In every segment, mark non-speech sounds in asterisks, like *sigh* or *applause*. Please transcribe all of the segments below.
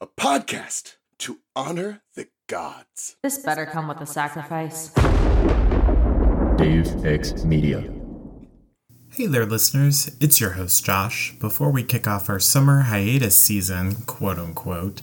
a podcast to honor the gods. This better come with a sacrifice. Deus Ex Media. Hey there, listeners. It's your host, Josh. Before we kick off our summer hiatus season, quote unquote,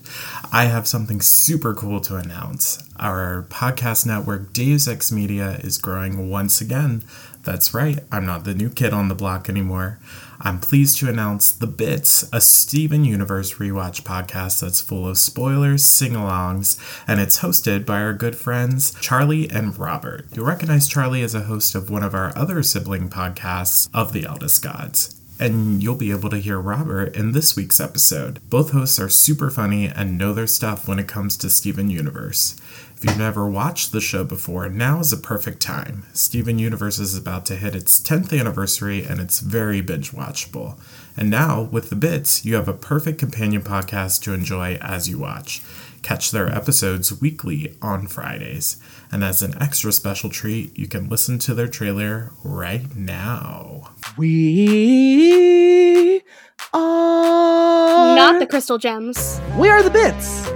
I have something super cool to announce. Our podcast network, Deus Ex Media, is growing once again. That's right, I'm not the new kid on the block anymore. I'm pleased to announce The Bits, a Steven Universe rewatch podcast that's full of spoilers, sing alongs, and it's hosted by our good friends Charlie and Robert. You'll recognize Charlie as a host of one of our other sibling podcasts, Of the Eldest Gods. And you'll be able to hear Robert in this week's episode. Both hosts are super funny and know their stuff when it comes to Steven Universe. If you've never watched the show before, now is a perfect time. Steven Universe is about to hit its 10th anniversary and it's very binge watchable. And now, with the bits, you have a perfect companion podcast to enjoy as you watch. Catch their episodes weekly on Fridays. And as an extra special treat, you can listen to their trailer right now. We are Not the crystal gems. We are the bits,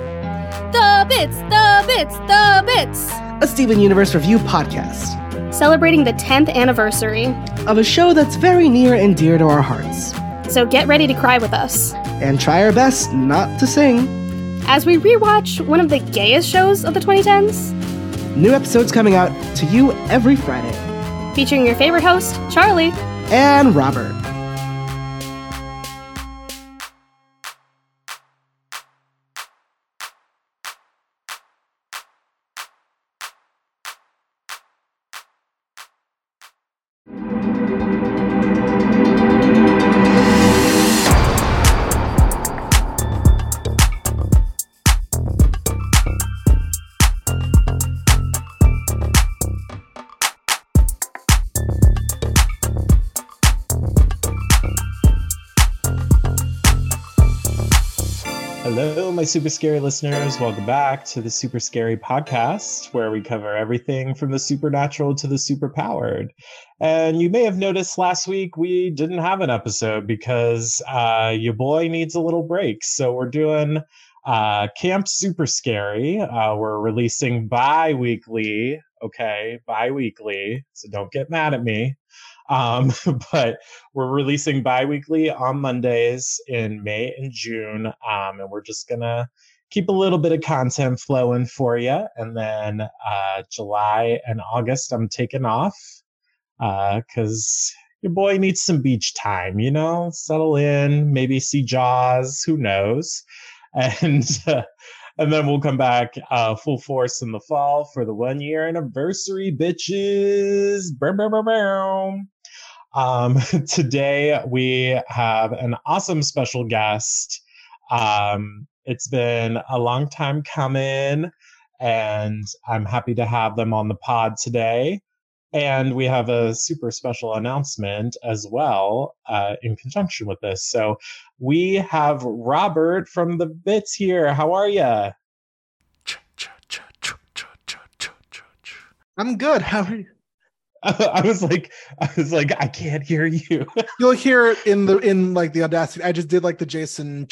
The bits, the bits, the bits. a Steven Universe review podcast Celebrating the 10th anniversary. of a show that's very near and dear to our hearts, So get ready to cry with us and try our best not to sing. as we rewatch one of the gayest shows of the 2010s, New episodes coming out to you every Friday. featuring your favorite host, Charlie. And Robert. Super scary listeners. Welcome back to the Super Scary Podcast, where we cover everything from the supernatural to the superpowered. And you may have noticed last week we didn't have an episode because uh, your boy needs a little break. So we're doing uh, Camp Super Scary. Uh, we're releasing bi weekly. Okay, bi weekly. So don't get mad at me. Um, *laughs* but we're releasing bi-weekly on mondays in may and june um, and we're just gonna keep a little bit of content flowing for you and then uh, july and august i'm taking off because your boy needs some beach time you know? Settle in maybe see jaws who knows? *laughs* And uh, and then we'll come back uh, full force in the fall for the one year anniversary bitches. Bow. Um, *laughs* today we have an awesome special guest. Um, it's been a long time coming, and I'm happy to have them on the pod today. And we have a super special announcement as well uh, in conjunction with this. So we have Robert from the Bits here. How are you? I'm good. How are you? *laughs* I was like, I was like, I can't hear you. *laughs* You'll hear it in the in like the audacity. I just did like the Jason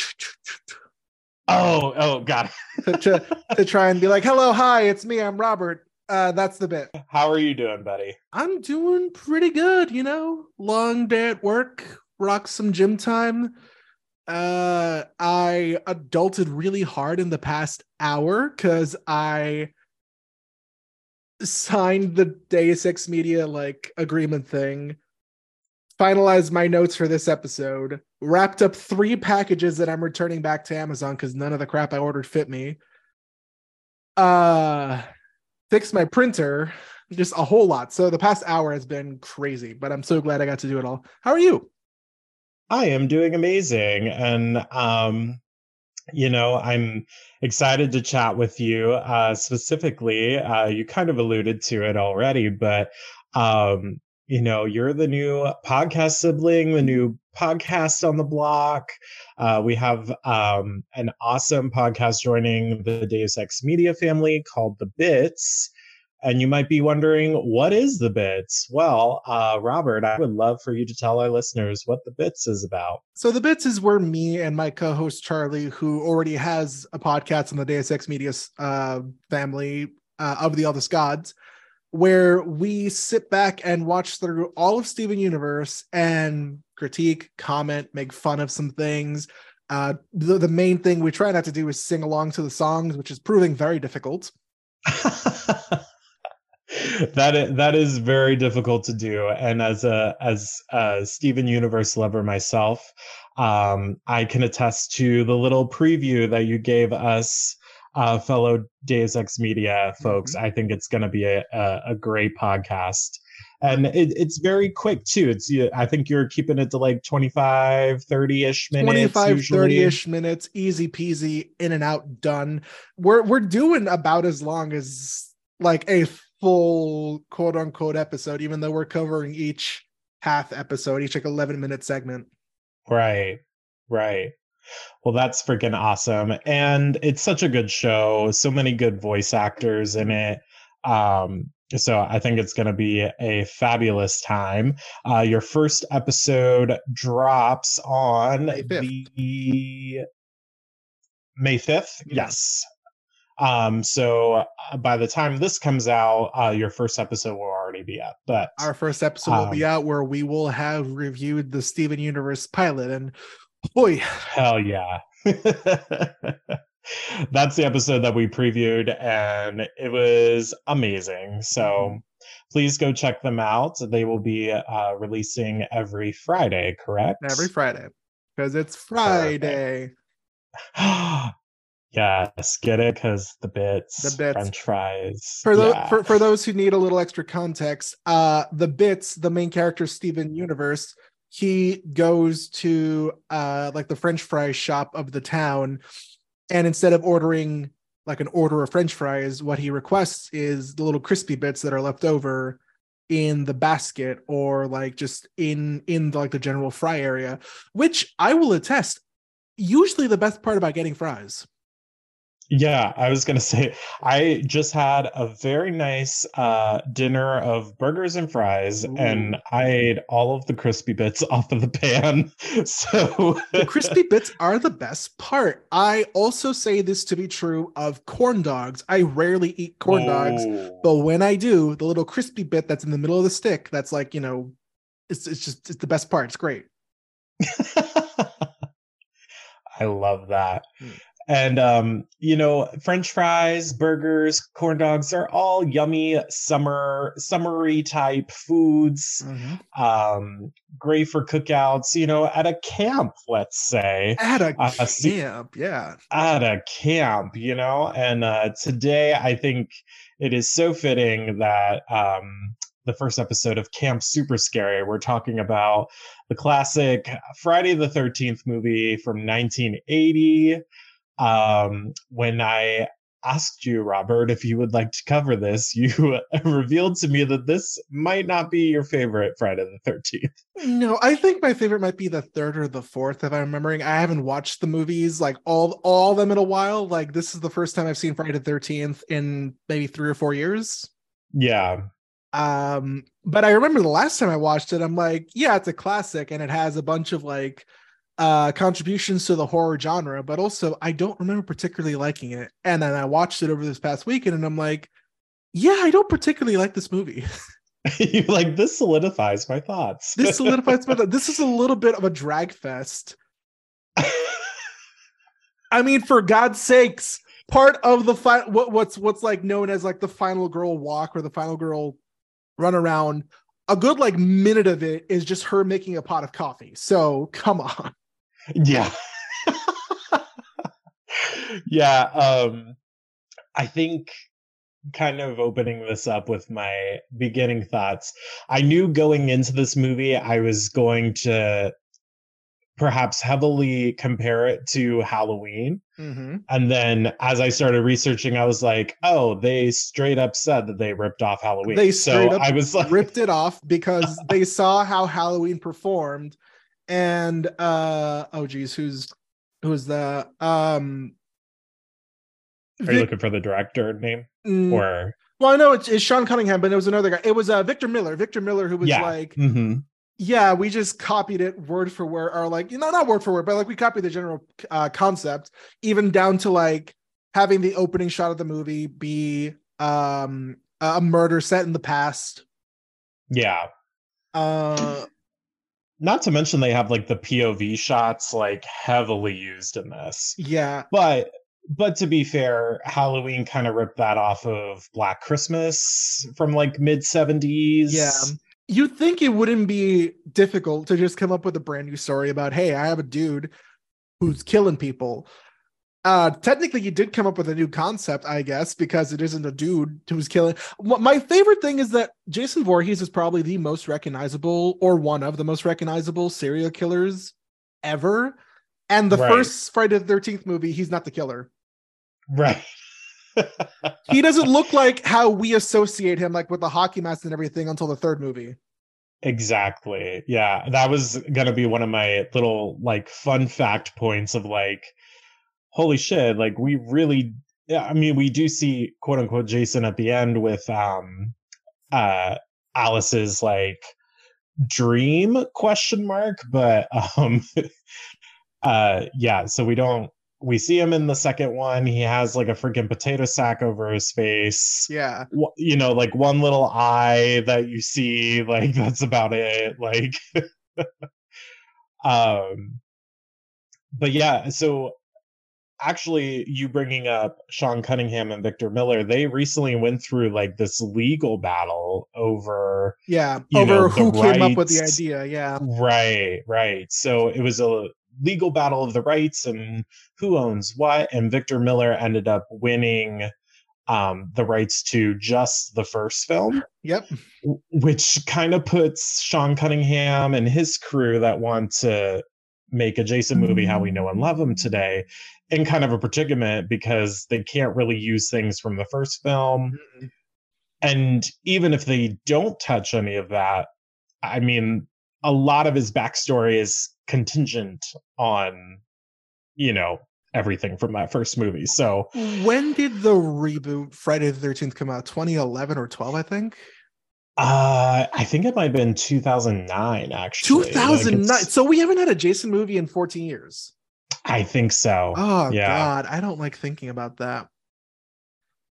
Oh, oh, got *laughs* to, to, to try and be like, "Hello, hi, it's me. I'm Robert." Uh, that's the bit. How are you doing, buddy? I'm doing pretty good. You know, long day at work, rock some gym time. Uh, I adulted really hard in the past hour because I signed the Deus Ex Media like agreement thing, finalized my notes for this episode, wrapped up three packages that I'm returning back to Amazon because none of the crap I ordered fit me. Uh fixed my printer, just a whole lot. So the past hour has been crazy, but I'm so glad I got to do it all. How are you? I am doing amazing. And, um, you know, I'm excited to chat with you. Uh, specifically, uh, you kind of alluded to it already, but, um, you know, you're the new podcast sibling, the new podcast on the block. Uh, we have um, an awesome podcast joining the Deus Ex Media family called The Bits. And you might be wondering, what is the bits? Well, uh, Robert, I would love for you to tell our listeners what the bits is about. So the bits is where me and my co-host Charlie, who already has a podcast on the Deus Ex Media uh, family uh, of the Eldest Gods, where we sit back and watch through all of Steven Universe and critique, comment, make fun of some things. Uh, the, the main thing we try not to do is sing along to the songs, which is proving very difficult. *laughs* that is, that is very difficult to do. And as a as a steven universe lover myself um i can attest to the little preview that you gave us uh fellow deus ex media folks. Mm-hmm. i think it's going to be a, a, a great podcast. And it, it's very quick too. It's i think you're keeping it to like 25 30ish minutes 25 30ish minutes easy peasy in and out done. We're we're doing about as long as like a full quote unquote episode, even though we're covering each half episode, each like 11 minute segment. Right, right. Well, that's freaking awesome. And it's such a good show. So many good voice actors in it. Um, so I think it's going to be a fabulous time. Uh, your first episode drops on May the May 5th. Yes. Um, so uh, by the time this comes out, uh, your first episode will already be up. But our first episode um, will be um, out where we will have reviewed the Steven Universe pilot, and boy, hell yeah. *laughs* That's the episode that we previewed, and it was amazing. So mm-hmm. please go check them out. They will be uh, releasing every Friday, correct? Every Friday, because it's Friday. *gasps* *laughs* Yes, get it because the bits, the bits, French fries. For, the, yeah. for for those who need a little extra context, uh, the bits, the main character Steven Universe, he goes to uh like the French fry shop of the town, and instead of ordering like an order of French fries, what he requests is the little crispy bits that are left over in the basket or like just in in the, like the general fry area, which I will attest. Usually, the best part about getting fries yeah, I was gonna *laughs* say I just had a very nice uh, dinner of burgers and fries, Ooh. and I ate all of the crispy bits *laughs* off of the pan. *laughs* So the crispy bits are the best part. I also say this to be true of corn dogs. I rarely eat corn oh. dogs, but when I do, the little crispy bit that's in the middle of the stick, that's like you know, it's it's just it's the best part. It's great. I love that. Mm. And um, you know, French fries, burgers, corn dogs are all yummy summer summery type foods. Mm-hmm. Um, great for cookouts, you know, at a camp, let's say. At a uh, camp, yeah. At a camp, you know. And uh today I think it is so fitting that um the first episode of Camp Super Scary. We're talking about the classic Friday the 13th movie from 1980 um, when I asked you, Robert, if you would like to cover this, *laughs* you revealed to me that this might not be your favorite Friday the 13th. No, I think my favorite might be the third or the fourth, if I'm remembering. I haven't watched the movies like all all of them in a while. Like this is the first time I've seen Friday the 13th in maybe three or four years. Yeah. Um, but I remember the last time I watched it, I'm like, yeah, it's a classic and it has a bunch of like uh, contributions to the horror genre, but also I don't remember particularly liking it. And then I watched it over this past weekend, and I'm like, yeah, I don't particularly like this movie. *laughs* *laughs* you like this solidifies my thoughts. this *laughs* solidifies my thoughts. This is a little bit of a drag fest. I mean, for God's sakes, part of the fi- what, what's what's like known as like the final girl walk or the final girl run around. A good like minute of it is just her making a pot of coffee. So come on. Yeah. yeah. Um, I think kind of opening this up with my beginning thoughts. I knew going into this movie, I was going to perhaps heavily compare it to Halloween. Mm-hmm. And then as I started researching, I was like, oh, they straight up said that they ripped off Halloween. They straight so up I was like... ripped it off because *laughs* they saw how Halloween performed and uh oh geez, who's who's the um are you looking for the director name? Mm, or well, I know it's, it's Sean Cunningham, but it was another guy. It was uh, Victor Miller. Victor Miller, who was Yeah. like, Mhm. yeah, we just copied it word for word, or like, you know, not word for word, but like we copied the general uh, concept, even down to like having the opening shot of the movie be um a murder set in the past. yeah. Uh, Not to mention they have like the POV shots like heavily used in this. yeah, But but to be fair, Halloween kind of ripped that off of Black Christmas from like mid 70s. Yeah. you'd think it wouldn't be difficult to just come up with a brand new story about, hey, I have a dude who's killing people. Uh, technically, you did come up with a new concept, I guess, because it isn't a dude who's killing. My favorite thing is that Jason Voorhees is probably the most recognizable, or one of the most recognizable serial killers ever. And the Right. first Friday the Thirteenth movie, he's not the killer. Right. *laughs* He doesn't look like how we associate him, like with the hockey mask and everything, until the third movie. Exactly. Yeah, that was gonna be one of my little like fun fact points of like, holy shit! Like we really, yeah. I mean, we do see quote unquote Jason at the end with um, uh, Alice's like dream question mark, but um, *laughs* uh, yeah. So we don't. We see him in the second one. He has like a freaking potato sack over his face Yeah. you know like one little eye that you see like *laughs* that's about it like *laughs* um but yeah so actually you bringing up sean cunningham and victor miller they recently went through like this legal battle over Yeah. Over know, who came up with the idea. Yeah. right right so it was a legal battle of the rights and who owns what and victor miller ended up winning um the rights to just the first film Yep. which kind of puts Sean Cunningham and his crew that want to make a Jason movie how we mm. know and love him today in kind of a predicament because they can't really use things from the first film. And even if they don't touch any of that, I mean, a lot of his backstory is contingent on, you know, everything from that first movie. So When did the reboot Friday the 13th come out? 2011 or 12, I think. Uh I think it might have been 2009 actually. 2009. it's- So we haven't had a Jason movie in 14 years. I think so. Oh yeah. god, I don't like thinking about that.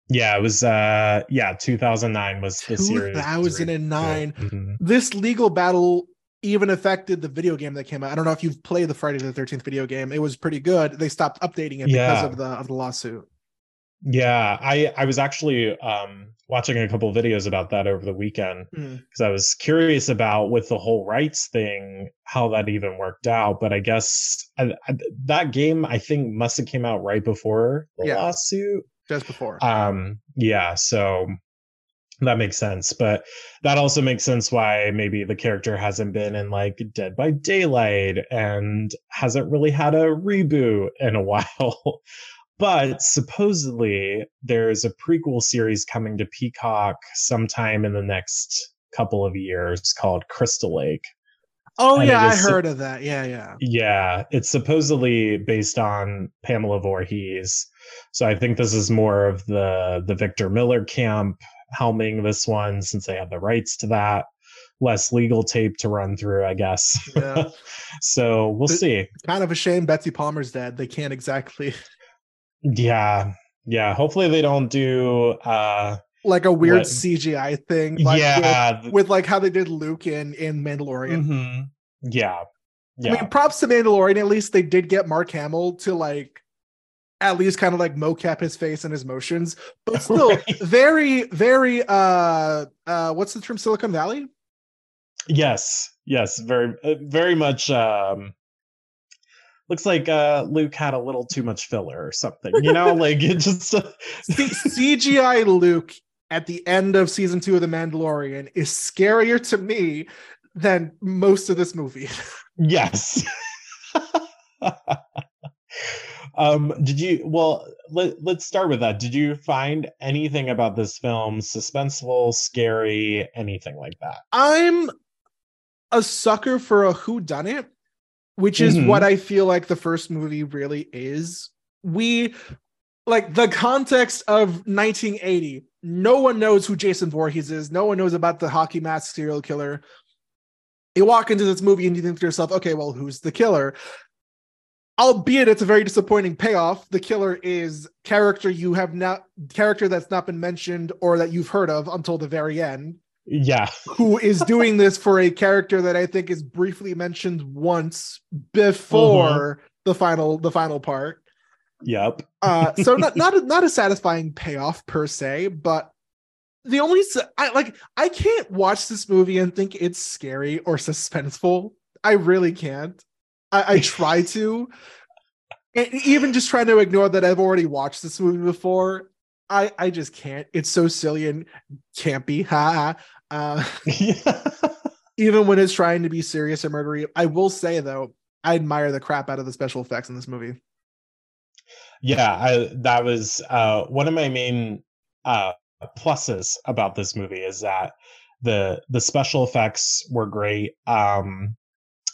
Yeah, it was uh yeah, 2009 was the series. 2009. Mhm. This legal battle even affected the video game that came out. I don't know if you've played the Friday the 13th video game. It was pretty good. They stopped updating it Yeah. because of the of the lawsuit. Yeah, I I was actually um watching a couple videos about that over the weekend Hmm. because I was curious about with the whole rights thing how that even worked out, but I guess I, I, that game I think must have came out right before the Yeah. lawsuit. Just before. Um, yeah, so that makes sense. But that also makes sense why maybe the character hasn't been in like Dead by Daylight and hasn't really had a reboot in a *laughs* while. But supposedly there's a prequel series coming to Peacock sometime in the next couple of years called Crystal Lake. oh and yeah, I heard of that. Yeah, yeah. Yeah, it's supposedly based on Pamela Voorhees. So I think this is more of the the Victor Miller camp helming this one since they have the rights to that. Less legal tape to run through, I guess. Yeah. *laughs* so we'll see. Kind of a shame Betsy Palmer's dead. They can't exactly Yeah. Yeah. Hopefully they don't do uh like a weird What- CGI thing. Like yeah. With, with like how they did Luke in in Mandalorian. mhm, Yeah. Yeah. I mean, props to Mandalorian. At least they did get Mark Hamill to like at least kind of like mocap his face and his motions, but *laughs* still Right. very, very uh uh what's the term Silicon Valley? Yes, yes, very, uh, very much. Um, looks like uh, Luke had a little too much filler or something. You know, *laughs* like it just. uh, C- CGI Luke at the end of season two of The Mandalorian is scarier to me than most of this movie. *laughs* yes. um did you well let, let's start with that did you find anything about this film suspenseful scary anything like that I'm a sucker for a who done it, which is Mhm. what I feel like the first movie really is. We like the context of 1980 no one knows who jason Voorhees is no one knows about the hockey mask serial killer you walk into this movie and you think to yourself okay well who's the killer albeit it's a very disappointing payoff the killer is character you have not character that's not been mentioned or that you've heard of until the very end Yeah. who is doing this for a character that i think is briefly mentioned once before the final the final part. Yep. uh so not *laughs* not a, not a satisfying payoff per se but the only i like i can't watch this movie and think it's scary or suspenseful. I really can't. I, I try to. And even just trying to ignore that i've already watched this movie before i i just can't. It's so silly and campy. Ha uh *laughs* *laughs* even when it's trying to be serious and murdery i will say though i admire the crap out of the special effects in this movie. Yeah I, that was uh, one of my main uh, pluses about this movie is that the the special effects were great. Um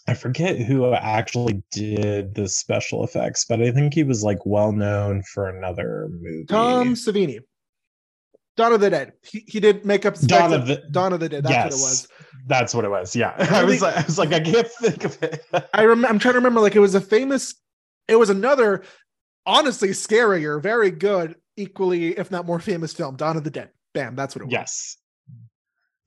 i forget who actually did the special effects but i think he was like well known for another movie. Tom Savini. Dawn of the Dead. He, he did makeup. Dawn of the- Dawn of the Dead. That's yes what it was. that's what it was yeah *laughs* I i was think- like, i was like i can't think of it I rem- I'm trying to remember. Like it was a famous. It was another, honestly scarier, very good, equally if not more famous film. Dawn of the Dead. Bam. That's what it was. yes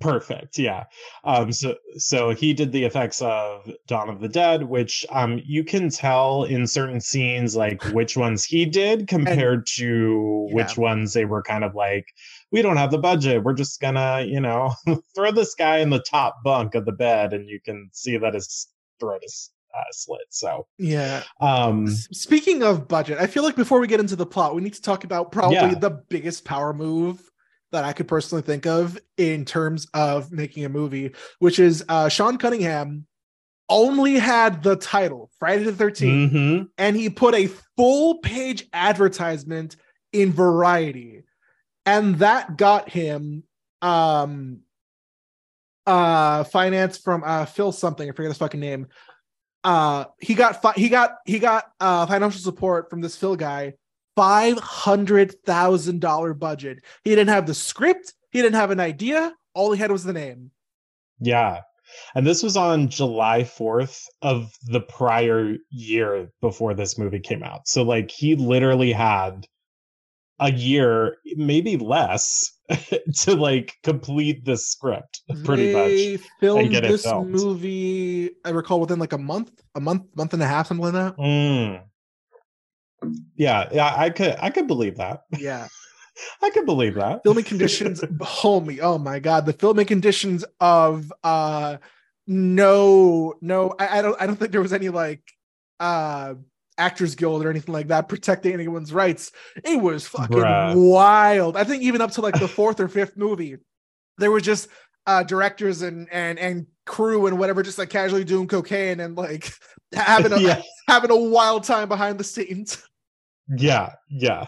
perfect yeah um so so he did the effects of dawn of the dead which um you can tell in certain scenes like which ones he did compared to which ones they were kind of like we don't have the budget we're just gonna you know *laughs* throw this guy in the top bunk of the bed and you can see that his throat is uh, slit so Yeah. um Speaking of budget, I feel like before we get into the plot, we need to talk about probably Yeah. the biggest power move that I could personally think of in terms of making a movie, which is uh, Sean Cunningham only had the title Friday the 13th, mhm. and he put a full page advertisement in Variety, and that got him um uh finance from uh Phil something I forget his fucking name. Uh he got fi- he got he got uh financial support from this Phil guy. Five hundred thousand dollar budget. He didn't have the script. He didn't have an idea. All he had was the name. Yeah. And this was on July 4th of the prior year before this movie came out. So, like, he literally had a year, maybe less, *laughs* to like complete the script pretty they much. filmed this filmed. movie I recall within like a month a month month and a half something like that Mm. Yeah, yeah, I could I could believe that. yeah *laughs* I could believe that. filming conditions *laughs* homie oh my god the filming conditions of uh no no I, I don't i don't think there was any like uh actors guild or anything like that protecting anyone's rights it was fucking Bruh. wild i think even up to like the fourth or fifth movie there were just uh directors and and and crew and whatever just like casually doing cocaine and like *laughs* having a *laughs* yeah. having a wild time behind the scenes Yeah, yeah.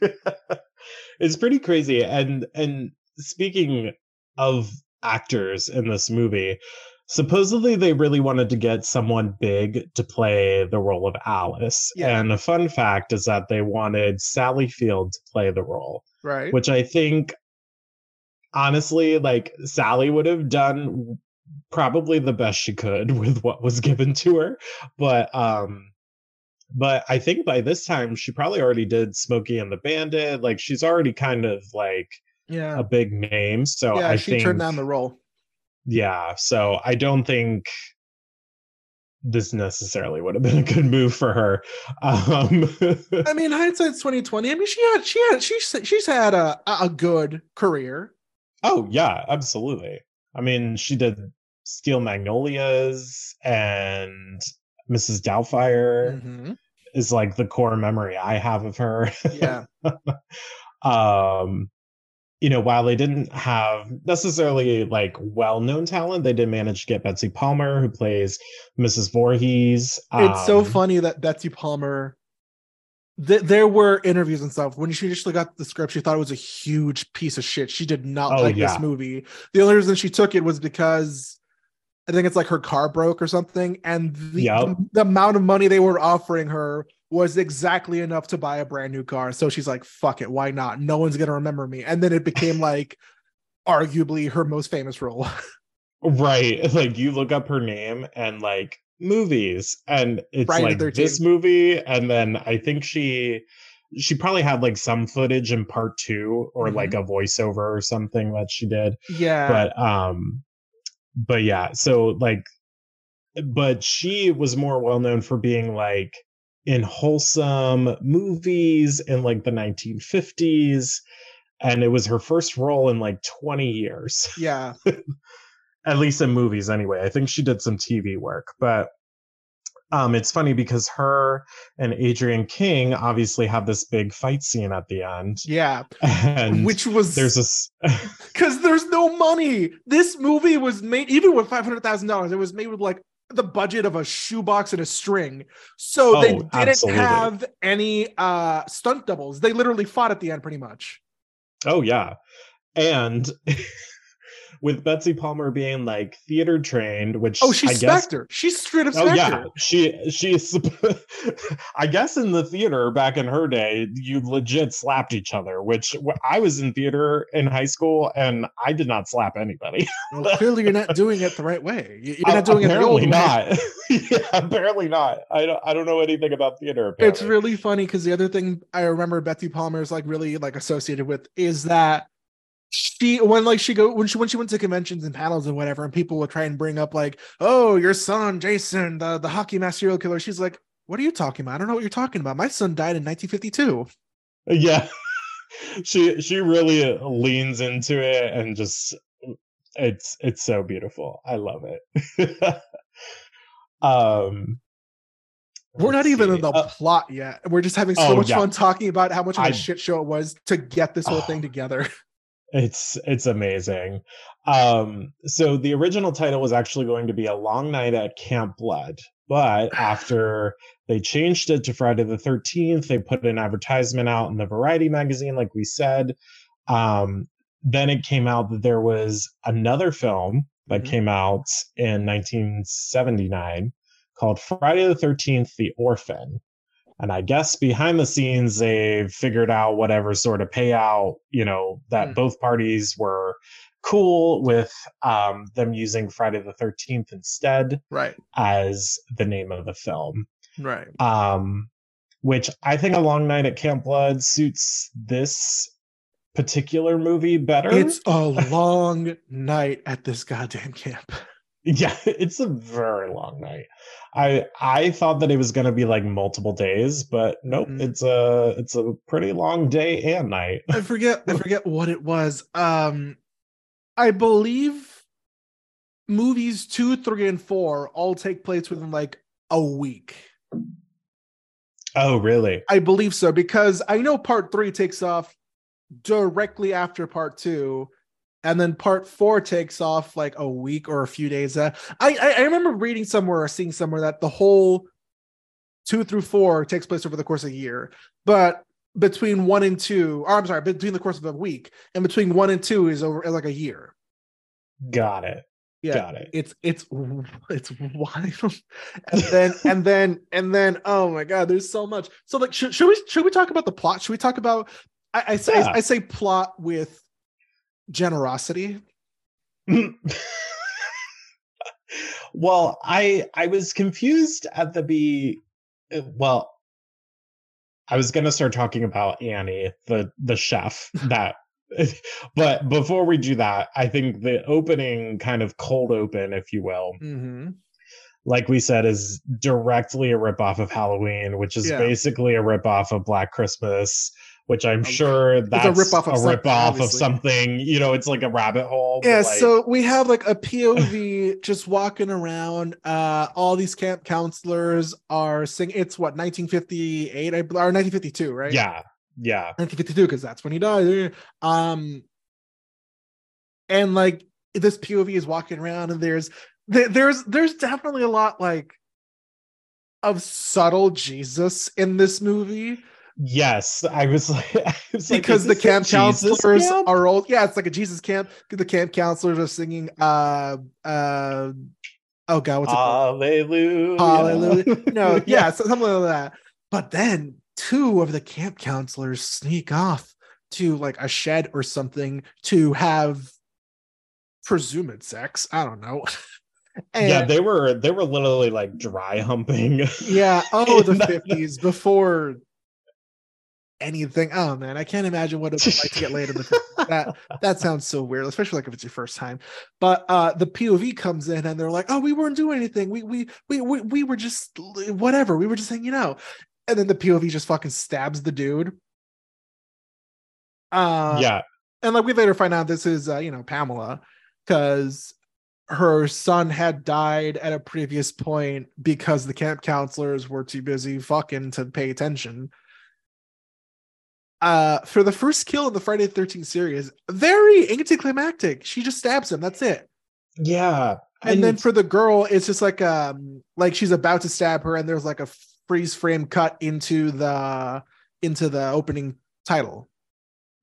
*laughs* it's pretty crazy. And and speaking of actors in this movie, supposedly they really wanted to get someone big to play the role of Alice. Yeah. And a fun fact is that they wanted Sally Field to play the role, right which I think honestly, like Sally would have done probably the best she could *laughs* with what was given to her. But um but I think by this time she probably already did Smokey and the Bandit. Like she's already kind of like yeah a big name. So yeah I she think turned down the role yeah. So I don't think this necessarily would have been a good move for her. *laughs* Um I mean, hindsight's twenty twenty. I mean, she had she had she's she's had a a good career. Oh yeah, absolutely. I mean, she did Steel Magnolias and Mrs. Doubtfire Mhm. is like the core memory I have of her. Yeah, *laughs* um you know while they didn't have necessarily like well-known talent they did manage to get betsy palmer who plays mrs Voorhees. it's so Um, funny that Betsy Palmer. Th- there were interviews and stuff when she initially got the script. She thought it was a huge piece of shit. She did not Oh, like yeah. this movie. The only reason she took it was because I think it's like her car broke or something, and the, Yep. the, the amount of money they were offering her was exactly enough to buy a brand new car. So she's like, fuck it, why not? No one's gonna remember me. And then it became *laughs* like arguably her most famous role. *laughs* Right. Like you look up her name and like movies and it's Friday like this movie and then I think she she probably had like some footage in part 2 or Mhm. like a voiceover or something that she did. yeah. But um but yeah, so like but she was more well known for being like in wholesome movies in like the 1950s and it was her first role in like 20 years yeah. *laughs* at least in movies anyway. I think she did some TV work, but um it's funny because her and Adrienne King obviously have this big fight scene at the end. Yeah. And Which was there's this *laughs* because there's no money. This movie was made even with five hundred thousand dollars. It was made with like the budget of a shoebox and a string. So they Oh, didn't absolutely. have any uh stunt doubles. They literally fought at the end pretty much. oh yeah. And *laughs* with Betsy Palmer being like theater trained, which Oh, she's I guess Spectre. She's straight up Oh Spectre. yeah, she she's. *laughs* I guess in the theater back in her day, you legit slapped each other. Which I was in theater in high school, and I did not slap anybody. Well, clearly you're not doing it the right way. You- You're *laughs* not doing it the old apparently not. *laughs* yeah, apparently not. I don't. I don't know anything about theater. It's really funny because the other thing I remember Betsy Palmer is like really like associated with is that she when like she go when she when she went to conventions and panels and whatever and people would try and bring up like oh your son Jason the the hockey mask serial killer she's like what are you talking about I don't know what you're talking about my son died in 1952 Yeah, *laughs* she she really leans into it and just it's it's so beautiful. I love it. *laughs* um, we're not even see. in the Uh, plot yet we're just having so Oh, much yeah. fun talking about how much of a I- shit show it was to get this whole Oh. thing *sighs* together *laughs* It's it's amazing. Um, so the original title was actually going to be a long night at Camp Blood, but after they changed it to Friday the Thirteenth, they put an advertisement out in the Variety magazine, like we said. Um, then it came out that there was another film that Mhm. came out in 1979 called Friday the Thirteenth: The Orphan. And I guess behind the scenes, they figured out whatever sort of payout, you know, that Hmm. both parties were cool with um, them using Friday the 13th instead right as the name of the film. right Um, which I think A Long Night at Camp Blood suits this particular movie better. it's a *laughs* long night at this goddamn camp yeah, *laughs* it's a very long night. I I thought that it was going to be like multiple days, but nope, Mhm. it's a it's a pretty long day and night. I forget I forget *laughs* what it was. Um I believe movies 2, 3 and 4 all take place within like a week. Oh, really? I believe so because I know part 3 takes off directly after part 2 and then part 4 takes off like a week or a few days. Uh, I, I I remember reading somewhere or seeing somewhere that the whole 2 through 4 takes place over the course of a year. But between 1 and 2, or I'm sorry, between the course of a week and between 1 and 2 is over like a year. Got it. Yeah. Got it. It's it's it's wild, and then *laughs* and then and then oh my god, there's so much. So like, should, should we should we talk about the plot? Should we talk about? I, I say Yeah. I say plot with generosity. *laughs* well, I I was confused at the be well I was going to start talking about Annie, the the chef *laughs* that but before we do that, I think the opening kind of cold open if you will, Mm-hmm. like we said is directly a ripoff of Halloween, which is Yeah. basically a ripoff of Black Christmas, which I'm Um, sure that's ripoff of a rip off of something. You know, it's like a rabbit hole. Yeah, like- so we have like a POV *laughs* just walking around. Uh, all these camp counselors are singing. It's what 1958, I or 1952, right? yeah, yeah. 1952 because that's when he died. Um, and like this POV is walking around, and there's there's there's definitely a lot like of subtle Jesus in this movie Yes, I was *laughs* like, I was because is the camp counselors camp? are old. Yeah, it's like a Jesus camp. The camp counselors are singing. Uh, uh, oh god, what's it called? Hallelujah. Hallelujah. No, *laughs* yeah, so- something like that. But then two of the camp counselors sneak off to like a shed or something to have presumed sex. I don't know. *laughs* And- yeah, they were they were literally like dry humping. yeah. Oh, the- fifties before anything. Oh man, I can't imagine what it's like to get laid in the *laughs* that. That sounds so weird, especially like if it's your first time. But uh the POV comes in and they're like, "Oh, we weren't doing anything. We we we we, we were just whatever. We were just hanging out." And then the POV just fucking stabs the dude. Uh, yeah, and like we later find out this is uh, you know Pamela because her son had died at a previous point because the camp counselors were too busy fucking to pay attention. Uh, for the first kill in the Friday the 13th series, very anticlimactic. She just stabs him. That's it. yeah. And, then for the girl, it's just like um like she's about to stab her, and there's like a freeze frame cut into the into the opening title.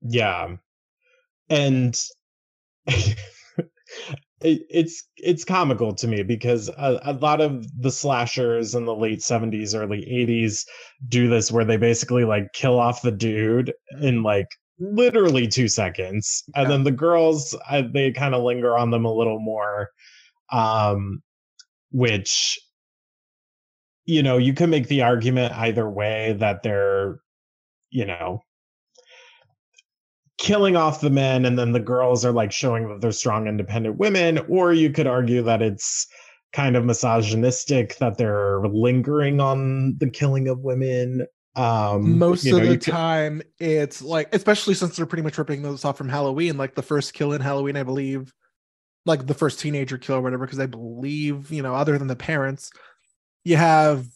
yeah and *laughs* it, it's it's comical to me because a, a lot of the slashers in the late 70s early 80s do this where they basically like kill off the dude in like literally two seconds and Yeah. then the girls I, they kind of linger on them a little more um which you know you can make the argument either way that they're you know killing off the men and then the girls are like showing that they're strong independent women or you could argue that it's kind of misogynistic that they're lingering on the killing of women. Um most of know, the you could- time it's like especially since they're pretty much ripping those off from halloween like the first kill in halloween i believe like the first teenager kill or whatever because i believe you know other than the parents you have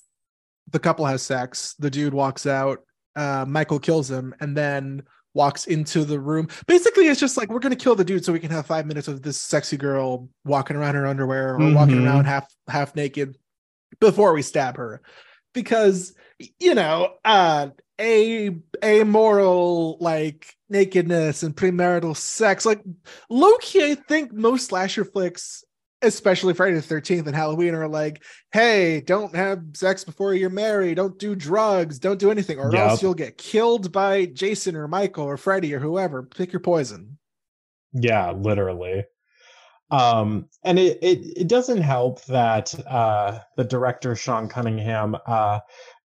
the couple has sex the dude walks out uh michael kills him and then walks into the room basically it's just like we're gonna kill the dude so we can have five minutes of this sexy girl walking around her underwear or walking Mhm. around half half naked before we stab her because you know uh a amoral like nakedness and premarital sex like low-key i think most slasher flicks especially friday the 13th and halloween are like hey don't have sex before you're married. Don't do drugs. Don't do anything or else you'll get killed by jason or michael or freddy or whoever. Pick your poison. Yeah literally. Um and it, it it doesn't help that uh the director sean cunningham uh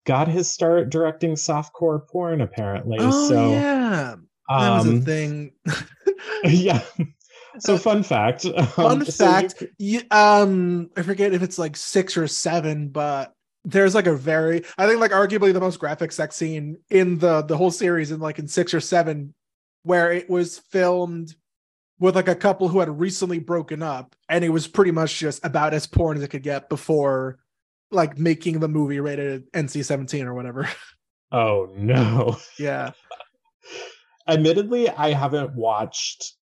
got his start directing softcore porn apparently. Oh so yeah. That was a um, thing. *laughs* *laughs* yeah so fun fact *laughs* um, Fun fact, you, um, I forget if it's like six or seven, but there's like a very, I think like arguably the most graphic sex scene in the the whole series, in like in six or seven, where it was filmed with like a couple who had recently broken up, and it was pretty much just about as porn as it could get before like making the movie rated NC-17 or whatever. *laughs* oh no yeah. *laughs* admittedly i haven't watched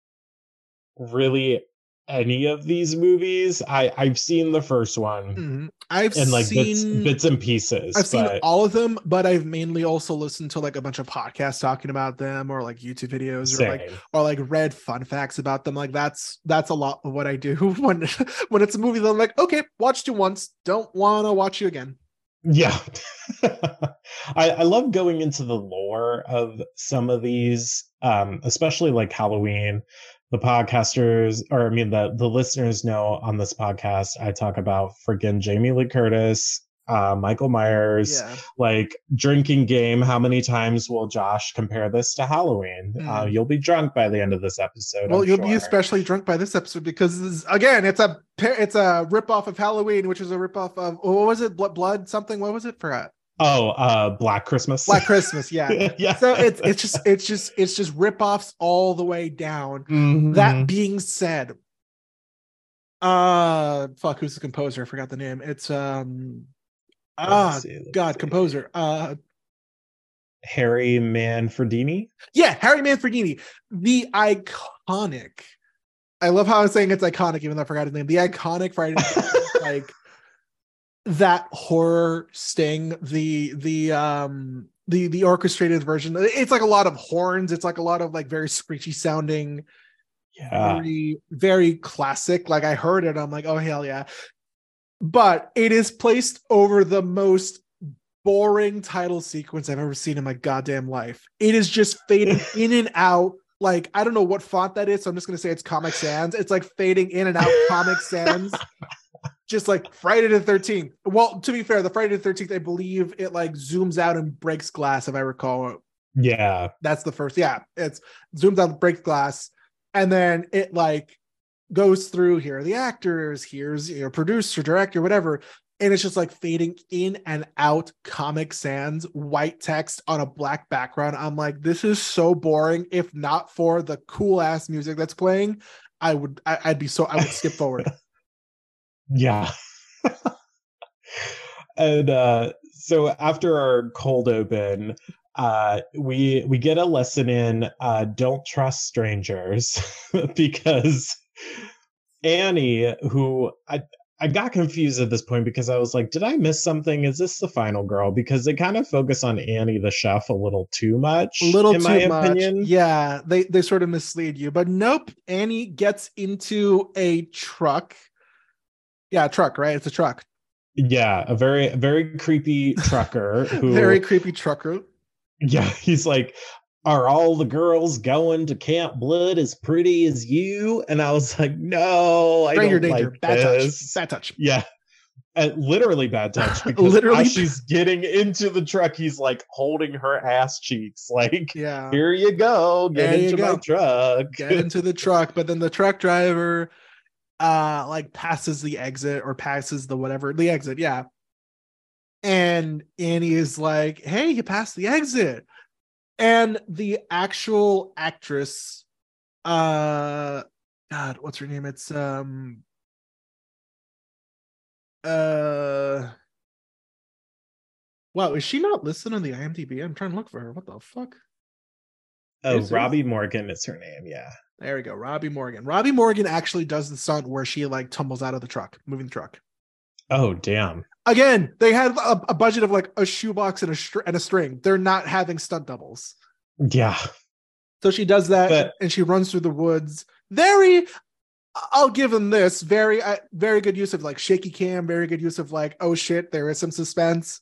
really any of these movies i i've seen the first one Mhm. I've and like seen bits, bits and pieces I've seen all of them, but I've mainly also listened to like a bunch of podcasts talking about them or like YouTube videos or like or like read fun facts about them. Like that's that's a lot of what I do *laughs* when when it's a movie that I'm like, okay, watched you once, don't wanna watch you again. Yeah. *laughs* I, I love going into the lore of some of these, um, especially like Halloween. The podcasters, or I mean, the, the listeners know on this podcast, I talk about freaking Jamie Lee Curtis, uh, Michael Myers, Yeah. like drinking game. How many times will Josh compare this to Halloween? Uh, Mm. you'll be drunk by the end of this episode. Well, I'm you'll be especially drunk by this episode because this is- again, it's a it's a ripoff of Halloween, which is a ripoff of what was it? Blood, blood something. What was it? Forgot. Oh, uh, Black Christmas. Black Christmas. Yeah. *laughs* yeah. So it's it's just it's just it's just ripoffs all the way down. Mhm. That being said, uh fuck, who's the composer? I forgot the name. It's um ah Let's see, let's God, see. composer. Uh Harry Manfredini. yeah, Harry Manfredini, the iconic. I love how I'm saying it's iconic, even though I forgot his name. The iconic Friday the 13th, like that horror sting, the the um the the orchestrated version. It's like a lot of horns. It's like a lot of like very screechy sounding Yeah. very very classic like i heard it i'm like oh hell yeah but it is placed over the most boring title sequence I've ever seen in my goddamn life. It is just fading *laughs* in and out. Like I don't know what font that is, so I'm just gonna say it's Comic Sans. It's like fading in and out Comic Sans. *laughs* Just like Friday the 13th. Well, to be fair, the Friday the 13th, I believe it like zooms out and breaks glass, if I recall. Yeah. That's the first. Yeah, it's zooms out, and breaks glass, and then it like goes through here are the actors, here's your producer, director, whatever. And it's just like fading in and out Comic Sans white text on a black background. I'm like, this is so boring. If not for the cool ass music that's playing, I would I, I'd be so I would skip forward. *laughs* Yeah. *laughs* and uh so after our cold open, uh we we get a lesson in uh don't trust strangers *laughs* because Annie, who I I got confused at this point because I was like, did I miss something? Is this the final girl? Because they kind of focus on Annie the chef a little too much. a little in too my much. opinion. Yeah, they they sort of mislead you, but nope. Annie gets into a truck. Yeah, truck, right? It's a truck. Yeah, a very very creepy trucker *laughs* who Very creepy trucker. Yeah, *laughs* he's like, Are all the girls going to Camp Blood as pretty as you? And I was like, No, I Stranger don't danger. like Bad this. touch. Bad touch. Yeah. And literally bad touch *laughs* because Literally she's getting into the truck, he's like holding her ass cheeks, like, Yeah. Here you go, get There into my truck. Get into the truck, but then the truck driver uh like passes the exit or passes the whatever the exit, yeah. And Annie is like, "Hey, you passed the exit." And the actual actress uh god, what's her name? It's um uh Wow, is she not listed on the IMDb? I'm trying to look for her. What the fuck? oh, Is it? Robbi Morgan is her name. Yeah. There we go. Robbi Morgan. Robbi Morgan actually does the stunt where she like tumbles out of the truck, moving the truck. Oh, damn. Again, they had a, a budget of like a shoebox and a str- and a string. They're not having stunt doubles. Yeah. So she does that But- and she runs through the woods. Very I'll give them this very uh, very good use of like shaky cam, very good use of like oh shit, there is some suspense.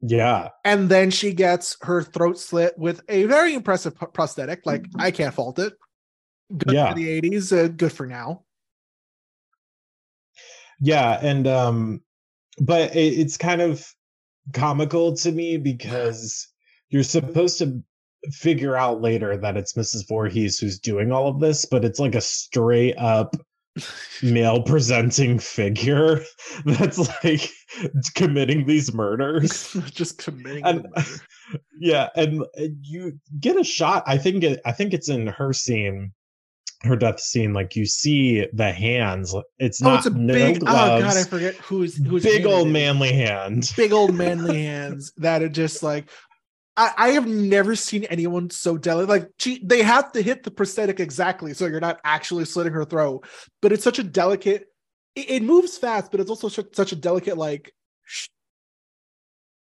Yeah. And then she gets her throat slit with a very impressive p- prosthetic. Like I can't fault it. Good Yeah. for the 80s, uh, good for now. Yeah, and um but it, it's kind of comical to me because you're supposed to figure out later that it's Mrs. Voorhees who's doing all of this, but it's like a straight up *laughs* male presenting figure *laughs* that's like committing these murders. *laughs* just committing And- yeah, and and you get a shot. I think it, I think it's in her scene, her death scene. Like you see the hands. It's Oh, not it's a no big. Oh god, I forget who's who's big old it manly hand. big old *laughs* manly hands that are just like. I, I have never seen anyone so delicate. Like she, they have to hit the prosthetic exactly, so you're not actually slitting her throat. But it's such a delicate. It, it moves fast, but it's also such, such a delicate like. sh-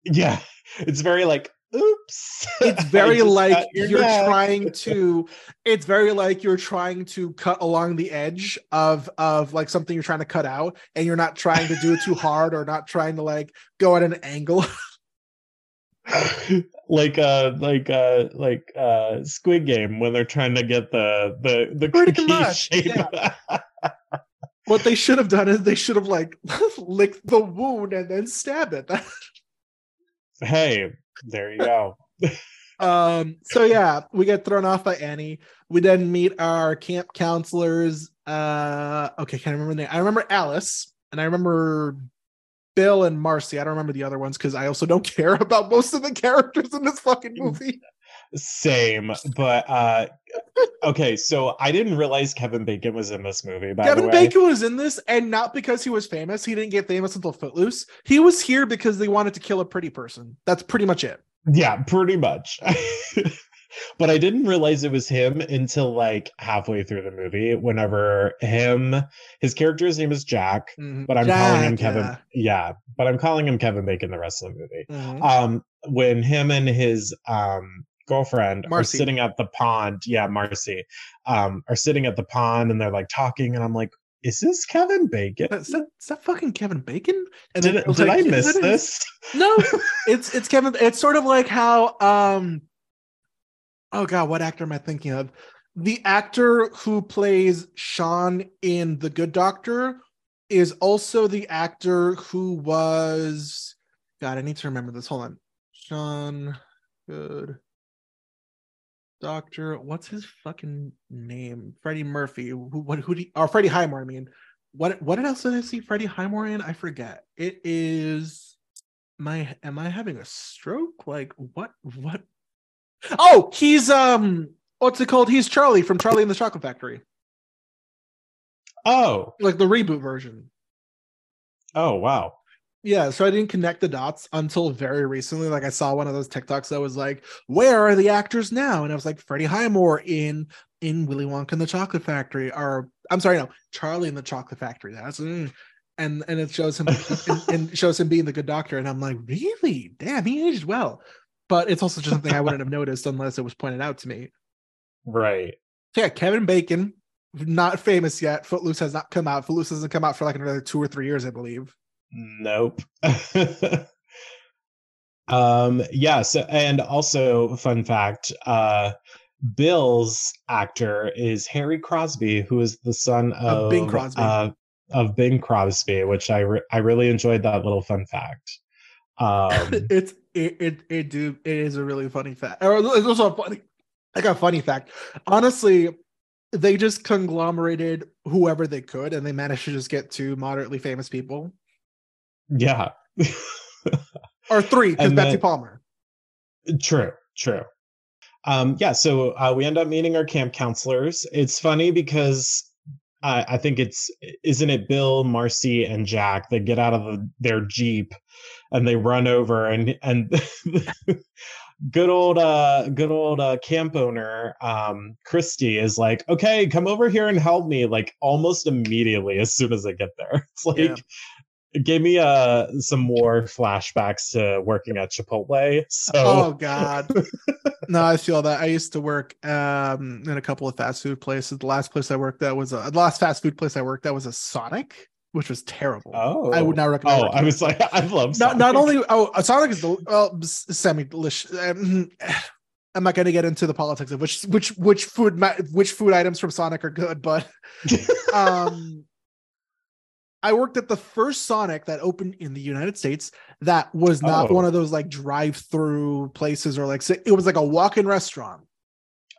Yeah, it's very like oops. *laughs* It's very like you're neck. trying to. It's very like you're trying to cut along the edge of of like something you're trying to cut out, and you're not trying to do it too hard or not trying to like go at an angle. *laughs* *laughs* like uh like uh like uh squid game when they're trying to get the the the Pretty much, shape what they should have done is they should have like licked the wound and then stabbed it. Hey there you go. *laughs* Um so yeah we get thrown off by annie. We then meet our camp counselors uh okay can't remember the name. I remember alice and i remember bill and marcy. I don't remember the other ones because i also don't *laughs* care about most of the characters in this fucking movie same but uh okay so i didn't realize kevin bacon was in this movie by the kevin bacon was in this and not because he was famous he didn't get famous until footloose he was here because they wanted to kill a pretty person that's pretty much it yeah pretty much *laughs* but i didn't realize it was him until like halfway through the movie whenever him his character's name is jack Mhm. but i'm calling him kevin yeah. yeah but i'm calling him kevin bacon the rest of the movie Mhm. um when him and his um girlfriend Marcy. are sitting at the pond yeah marcy um are sitting at the pond and they're like talking and i'm like is this Kevin Bacon? Is that, is that fucking Kevin Bacon? And Did, then was did like, I miss it is." this? No, *laughs* it's it's Kevin. It's sort of like how um oh god, what actor am I thinking of? The actor who plays Sean in The Good Doctor is also the actor who was God, I need to remember this. Hold on. Sean Good Doctor. What's his fucking name? Freddie Murphy. Who what who do you, or Freddie Highmore, I mean. What what else did I see Freddie Highmore in? I forget. It is my am I having a stroke? Like what what Oh, he's um what's it called? He's Charlie from Charlie and the Chocolate Factory. Oh, Like the reboot version. oh wow. Yeah, so I didn't connect the dots until very recently. Like I saw one of those TikToks that was like, "Where are the actors now?" And I was like, "Freddie Highmore in in Willy Wonka and the Chocolate Factory," or I'm sorry, no, Charlie in the Chocolate Factory. That's mm. and and it shows him and, and shows him being the good doctor, and I'm like, really? Damn, he aged well. But it's also just something I wouldn't have noticed unless it was pointed out to me. Right. So yeah, Kevin Bacon, not famous yet. Footloose has not come out. Footloose doesn't come out for like another two or three years, I believe. Nope. *laughs* um yes, and also fun fact, uh Bill's actor is Harry Crosby, who is the son of, Of Bing Crosby. Uh, of Bing Crosby, which I re- I really enjoyed that little fun fact. Um, *laughs* it's it, it it do it is a really funny fact. Or it's also a funny like a funny fact. Honestly, they just conglomerated whoever they could, and they managed to just get two moderately famous people yeah, or three *laughs* because Betsy Palmer. True, true. Um, yeah, so uh, we end up meeting our camp counselors. It's funny because I I think it's isn't it Bill, Marcy, and Jack that get out of the, their jeep and they run over and and *laughs* good old uh good old uh camp owner um Christy is like, okay, come over here and help me like almost immediately as soon as I get there. *laughs* It's like Yeah. It gave me uh some more flashbacks to working at Chipotle. So Oh *laughs* God. no, I feel that. I used to work um in a couple of fast food places. The last place I worked at was a the last fast food place I worked at was a Sonic, which was terrible. Oh, I would not recommend Oh, I was like, *laughs* I love not not only oh Sonic is the well semi delicious. Um, *sighs* I'm not going to get into the politics of which which which food which food items from Sonic are good, but *laughs* um, I worked at the first Sonic that opened in the United States that was not Oh. one of those like drive-through places or like it was like a walk-in restaurant,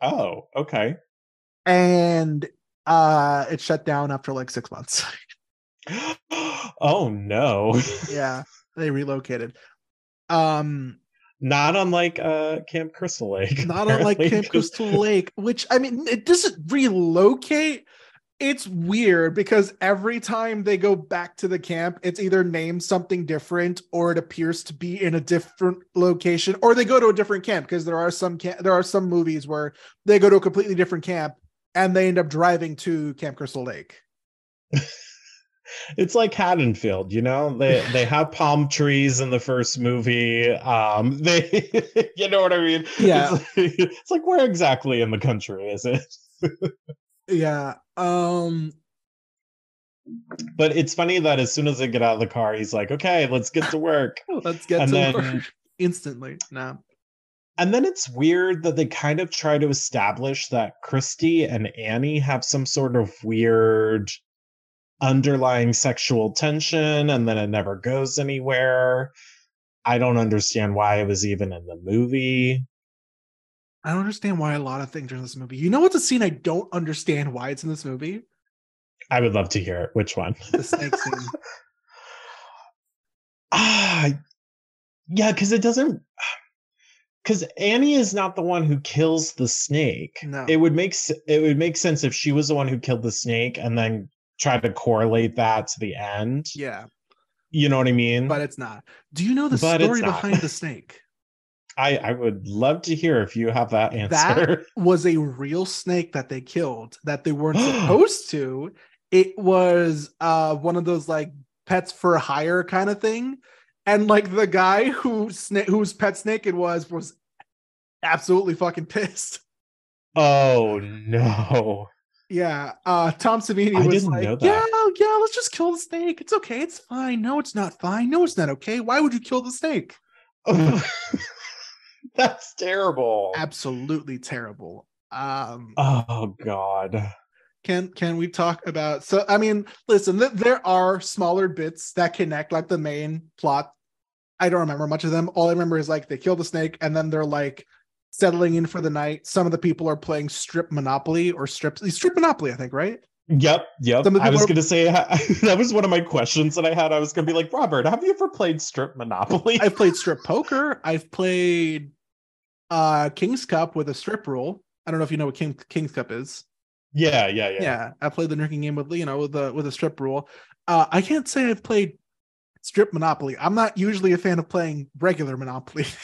oh, okay. and uh, it shut down after like six months. *laughs* *gasps* oh no. yeah, they relocated. Um, Not unlike uh Camp Crystal Lake. not unlike apparently, Camp 'cause- Crystal Lake, which I mean, it doesn't relocate. It's weird because every time they go back to the camp, it's either named something different or it appears to be in a different location, or they go to a different camp because there are some there are some movies where they go to a completely different camp and they end up driving to Camp Crystal Lake. *laughs* It's like Haddonfield, you know? They they have palm trees in the first movie. Um *laughs* they you know what I mean? Yeah. It's like, it's like where exactly in the country is it? *laughs* Yeah. Um. But it's funny that as soon as they get out of the car, he's like, "Okay, let's get to work." *laughs* Let's get And to then- work *laughs* instantly. No. And then it's weird that they kind of try to establish that Christy and Annie have some sort of weird underlying sexual tension and then it never goes anywhere. I don't understand why it was even in the movie. I don't understand why a lot of things are in this movie. You know what's a scene I don't understand why it's in this movie? I would love to hear it. Which one? The snake scene. *laughs* Ah, yeah, because it doesn't. Because Annie is not the one who kills the snake. No. It would make it would make sense if she was the one who killed the snake and then try to correlate that to the end. Yeah, You know what I mean? but it's not. Do you know the But story behind the snake? I I would love to hear if you have that answer. That *laughs* was a real snake that they killed that they weren't *gasps* supposed to. It was uh one of those like pets for hire kind of thing. And like the guy who sna- whose pet snake it was was absolutely fucking pissed. oh no. Yeah, uh Tom Savini I was like, "Yeah, yeah, let's just kill the snake. It's okay. It's fine. No, it's not fine. No, it's not okay. Why would you kill the snake?" *laughs* *laughs* That's terrible. Absolutely terrible. Um Oh God. can can we talk about so I mean, listen, th- there are smaller bits that connect like the main plot. I don't remember much of them. All I remember is like they kill the snake and then they're like settling in for the night. Some of the people are playing strip monopoly or strip strip monopoly, I think, right? Yep, yep. Some of the I was are- gonna say *laughs* that was one of my questions that I had. I was gonna be like, Robert, have you ever played Strip Monopoly? I've played strip poker. I've played uh King's Cup with a strip rule. I don't know if you know what King King's Cup is. yeah, yeah, yeah. Yeah, I played the drinking game with you know with the with a strip rule. Uh I can't say I've played strip Monopoly. I'm not usually a fan of playing regular Monopoly. *laughs*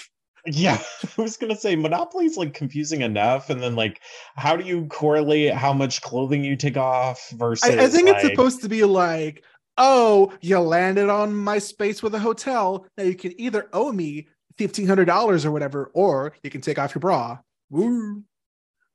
Yeah, *laughs* I was gonna say Monopoly is like confusing enough, and then like, how do you correlate how much clothing you take off versus? I, I think it's supposed to be like, oh, you landed on my space with a hotel. Now you can either owe me fifteen hundred dollars or whatever, or you can take off your bra. Woo.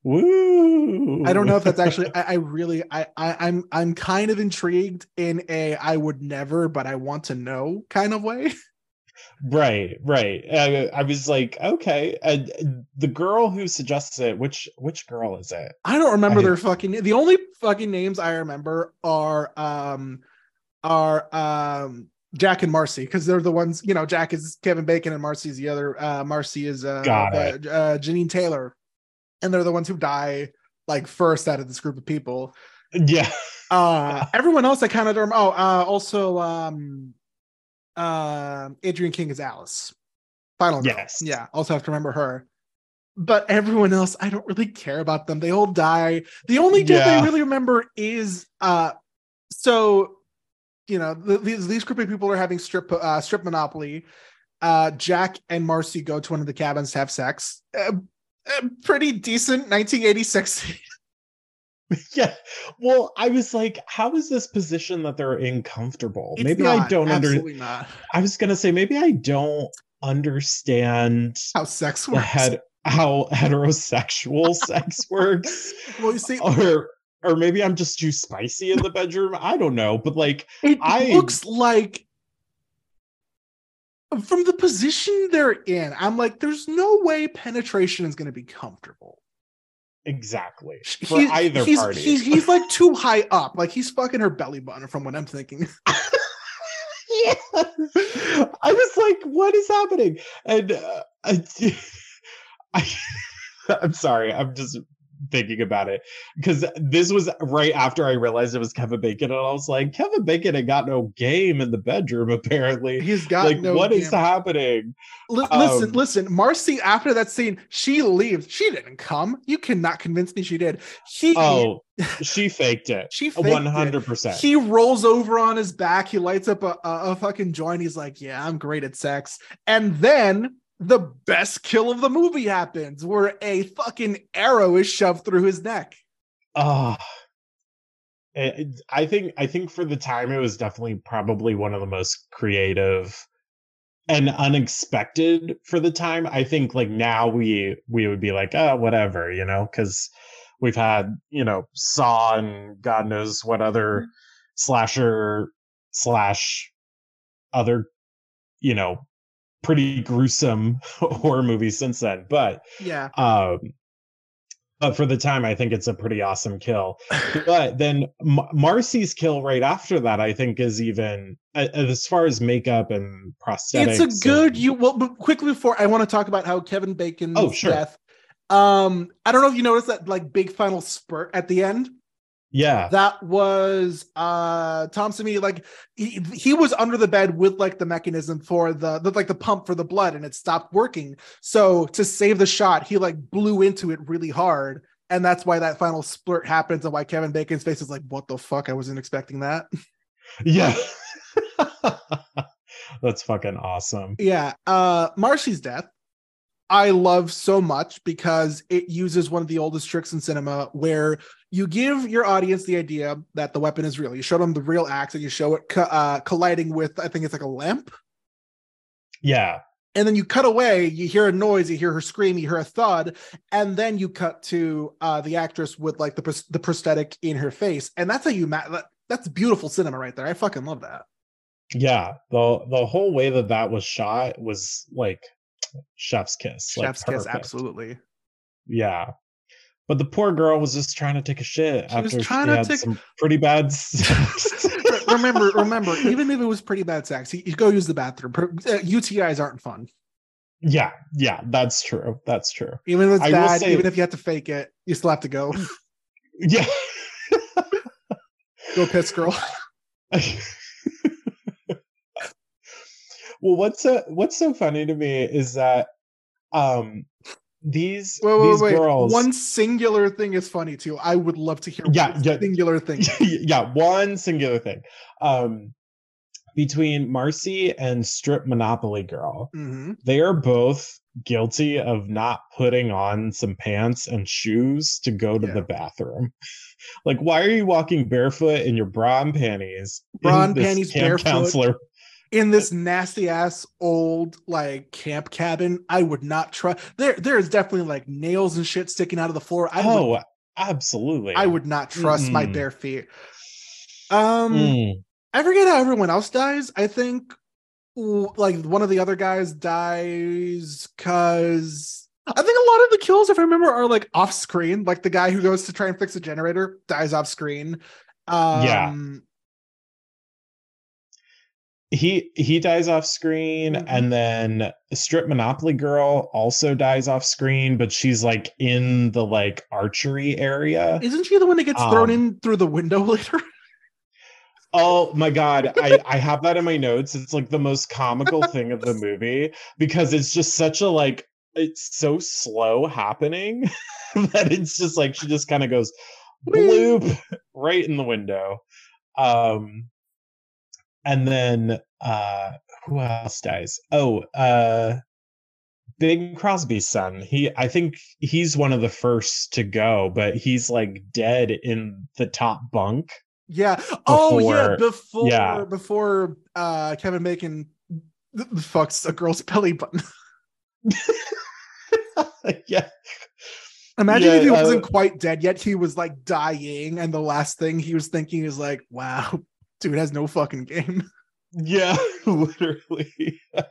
Woo! I don't know if that's actually. I, I really, I, I, I'm, I'm kind of intrigued in a I would never, but I want to know kind of way. *laughs* right, right. Uh, I was like, okay, and the girl who suggests it, which which girl is it? I don't remember I- their fucking. The only fucking names I remember are um, are um. Jack and Marcy, because they're the ones, you know, Jack is Kevin Bacon and Marcy's the other. Uh, Marcy is uh, uh, uh, Jeannine Taylor, and they're the ones who die like first out of this group of people. Yeah, Uh, everyone else I kind of don't. Oh, uh, also, um, uh, Adrienne King is Alice. Final girl. Yes. Yeah. Also have to remember her. But everyone else, I don't really care about them. They all die. The only dude Yeah. I really remember is uh, so you know the, these these group of people are having strip uh strip monopoly. Uh, Jack and Marcy go to one of the cabins to have sex. Uh, uh, pretty decent 1986 *laughs* yeah. Well, I was like, how is this position that they're in comfortable? It's maybe I don't understand. I was gonna say maybe I don't understand how sex works. head how heterosexual *laughs* sex works, well, you see, or or maybe I'm just too spicy in the bedroom. I don't know, but like, it I- looks like from the position they're in, I'm like, there's no way penetration is going to be comfortable. exactly for He- either he's, party. He's, he's like too high up. Like he's fucking her belly button from what I'm thinking. *laughs* yeah. I was like, what is happening? And uh, I, *laughs* I, I'm sorry, I'm just thinking about it because this was right after I realized it was Kevin Bacon, and I was like, Kevin Bacon had got no game in the bedroom, apparently. He's got like, no. what is damn- happening? Li- listen, um, listen. Marcy, after that scene, she leaves. She didn't come. You cannot convince me she did. He, Oh, *laughs* she faked it. she. One hundred percent. He rolls over on his back. He lights up a, a, a fucking joint. He's like, "Yeah, I'm great at sex." And then the best kill of the movie happens, where a fucking arrow is shoved through his neck. Ah, it- I think I think for the time it was definitely probably one of the most creative and unexpected for the time. I think like now we we would be like, oh, whatever, you know, because we've had you know Saw and God knows what other slasher slash other you know pretty gruesome *laughs* horror movies since then, but Yeah, um but for the time i think it's a pretty awesome kill *laughs* but then M- marcy's kill right after that i think is even as far as makeup and prosthetics it's a good and- you. Well, but quickly before I want to talk about how Kevin Bacon's Oh, sure. death. Um, I don't know if you noticed that like big final spurt at the end. Yeah. That was uh Tom Savini like he, he was under the bed with like the mechanism for the, the like the pump for the blood and it stopped working. So to save the shot he like blew into it really hard. And that's why that final splurt happens and why Kevin Bacon's face is like what the fuck? I wasn't expecting that. *laughs* Yeah. *laughs* That's fucking awesome. Yeah. Uh Marcy's death. I love so much because it uses one of the oldest tricks in cinema where you give your audience the idea that the weapon is real. You show them the real axe and you show it co- uh, colliding with, I think it's like a lamp. yeah and then you cut away you hear a noise you hear her scream you hear a thud and then you cut to uh the actress with like the pros- the prosthetic in her face and that's how you ma- that's beautiful cinema right there i fucking love that Yeah, the the whole way that that was shot was like chef's kiss. like, chef's kiss absolutely Yeah. But the poor girl was just trying to take a shit She was after trying she to had take- some pretty bad *laughs* sex. remember remember even if it was pretty bad sex you, go use the bathroom uh, utis aren't fun yeah, yeah, that's true. That's true. even if it's I bad say- even if you have to fake it you still have to go *laughs* Yeah. go piss girl *laughs* well, what's so what's so funny to me is that um these wait wait these wait girls one singular thing is funny too i would love to hear Yeah, one yeah. singular thing *laughs* yeah, one singular thing. Um between Marcy and Strip Monopoly Girl, hmm they are both guilty of not putting on some pants and shoes to go to Yeah. the bathroom. *laughs* like, why are you walking barefoot in your bra and panties? Bra and panties, barefoot. counselor. In this nasty ass old like camp cabin i would not trust there there is definitely like nails and shit sticking out of the floor i would Oh, absolutely. i would not trust my Mm-mm. bare feet um Mm. i forget how everyone else dies i think like one of the other guys dies because i think a lot of the kills if i remember are like off screen like the guy who goes to try and fix a generator dies off screen um Yeah. He he dies off screen Mhm. and then strip monopoly girl also dies off screen but she's like in the like archery area. Isn't she the one that gets thrown Um, in through the window *laughs* later? Oh my god i i have that in my notes. It's like the most comical *laughs* thing of the movie because it's just such a like it's so slow happening *laughs* that it's just like she just kind of goes bloop right in the window. Um and then uh who else dies oh uh bing crosby's son he i think he's one of the first to go but he's like dead in the top bunk Yeah. oh yeah. Before- Before yeah. before uh Kevin Bacon fucks a girl's belly button. *laughs* *laughs* yeah Imagine Yeah, if he uh, wasn't quite dead yet. He was like dying, and the last thing he was thinking is like, "Wow, dude has no fucking game." *laughs* yeah *laughs* literally *laughs*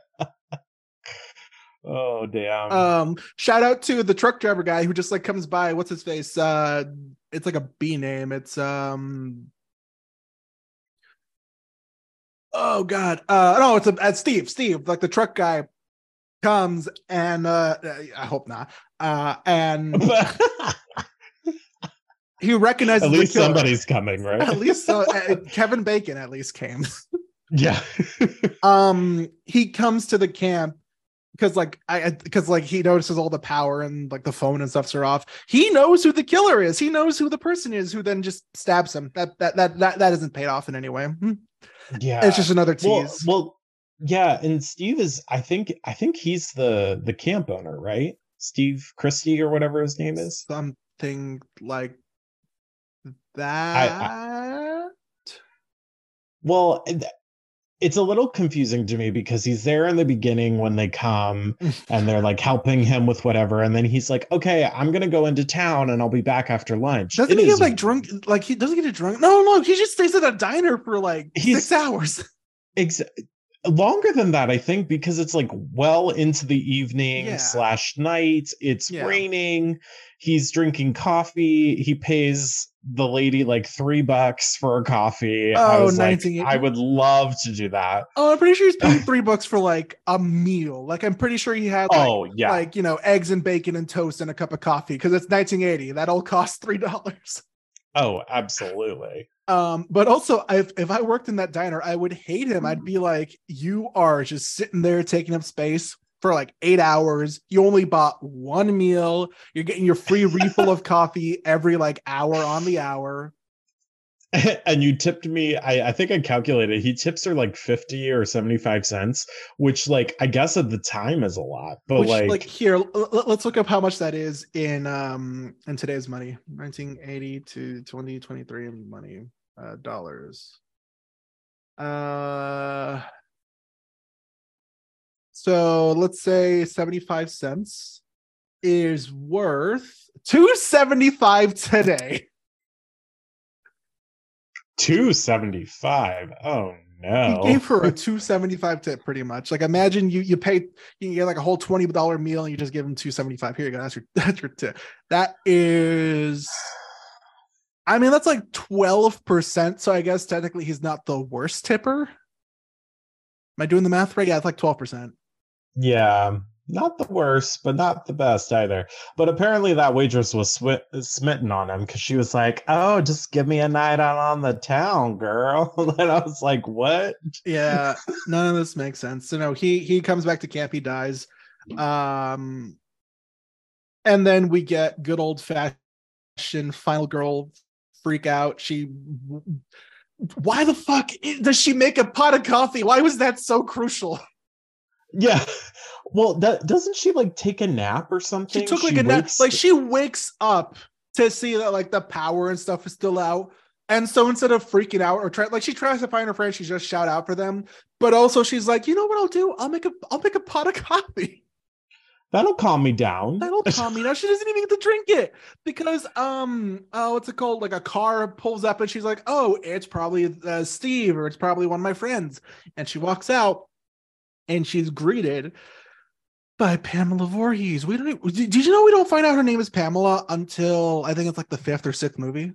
oh damn Um, shout out to the truck driver guy who just like comes by. What's his face? Uh, it's like a B name. It's um. Oh God. Uh, no, it's a it's Steve. Steve, like the truck guy, comes and uh, I hope not. Uh, and he recognizes at least somebody's coming right? At least uh, uh, Kevin Bacon at least came. *laughs* yeah. *laughs* Um he comes to the camp because like i because like he notices all the power and like the phone and stuffs are off. He knows who the killer is. He knows who the person is who then just stabs him. That that that that, that isn't paid off in any way. Hmm. yeah. It's just another well, tease. well yeah and steve is i think i think he's the the camp owner right? Steve christy or whatever his name is? Something like that? Well it's a little confusing to me because he's there in the beginning when they come *laughs* and they're like helping him with whatever and then he's like okay i'm gonna go into town and i'll be back after lunch. Doesn't It he is- get like drunk like he doesn't get drunk? No no he just stays at a diner for like He's- six hours. *laughs* Ex- longer than that i think because it's like well into the evening Yeah. slash night it's Yeah. raining he's drinking coffee he pays the lady like three bucks for a coffee. I Oh, was like, i would love to do that. Oh i'm pretty sure he's paying *laughs* three bucks for like a meal. Like i'm pretty sure he had like oh yeah. like you know eggs and bacon and toast and a cup of coffee because it's 1980 that all costs three dollars. Oh absolutely um but also if, if i worked in that diner i would hate him. I'd be like you are just sitting there taking up space for like eight hours. You only bought one meal. You're getting your free refill of coffee every like hour on the hour *laughs* and you tipped me I, I think i calculated he tips her like 50 or 75 cents which like i guess at the time is a lot but which like, like, here l- let's look up how much that is in um in today's money 1980 to 2023 money uh dollars uh So let's say 75 cents is worth 275 today. 275. Oh no. He gave her a 275 tip pretty much. Like imagine you you pay you get like a whole $20 meal and you just give him 275. Here you go. That's your *laughs* that's your tip. That is I mean that's like 12%. So I guess technically he's not the worst tipper. Am I doing the math right? Yeah, it's like 12%. Yeah, not the worst, but not the best either. But apparently, that waitress was swi smitten on him because she was like, "Oh, just give me a night out on the town, girl." *laughs* and I was like, "What?" Yeah, *laughs* none of this makes sense. So no, he he comes back to camp, he dies. Um and then we get good old fashioned final girl freak out. She why the fuck does she make a pot of coffee? Why was that so crucial? Yeah. Well, that, doesn't she like take a nap or something? She took like a nap. Like she wakes up to see that like the power and stuff is still out. And so instead of freaking out or try like she tries to find her friends, she just shout out for them. But also she's like, you know what I'll do? I'll make a I'll make a pot of coffee. *laughs* That'll calm me down. That'll calm me down. She doesn't even get to drink it because um oh what's it called? Like a car pulls up and she's like, oh, it's probably uh, Steve or it's probably one of my friends. And she walks out and she's greeted by Pamela Voorhees. We don't. Did you know we don't find out her name is Pamela until I think it's like the fifth or sixth movie?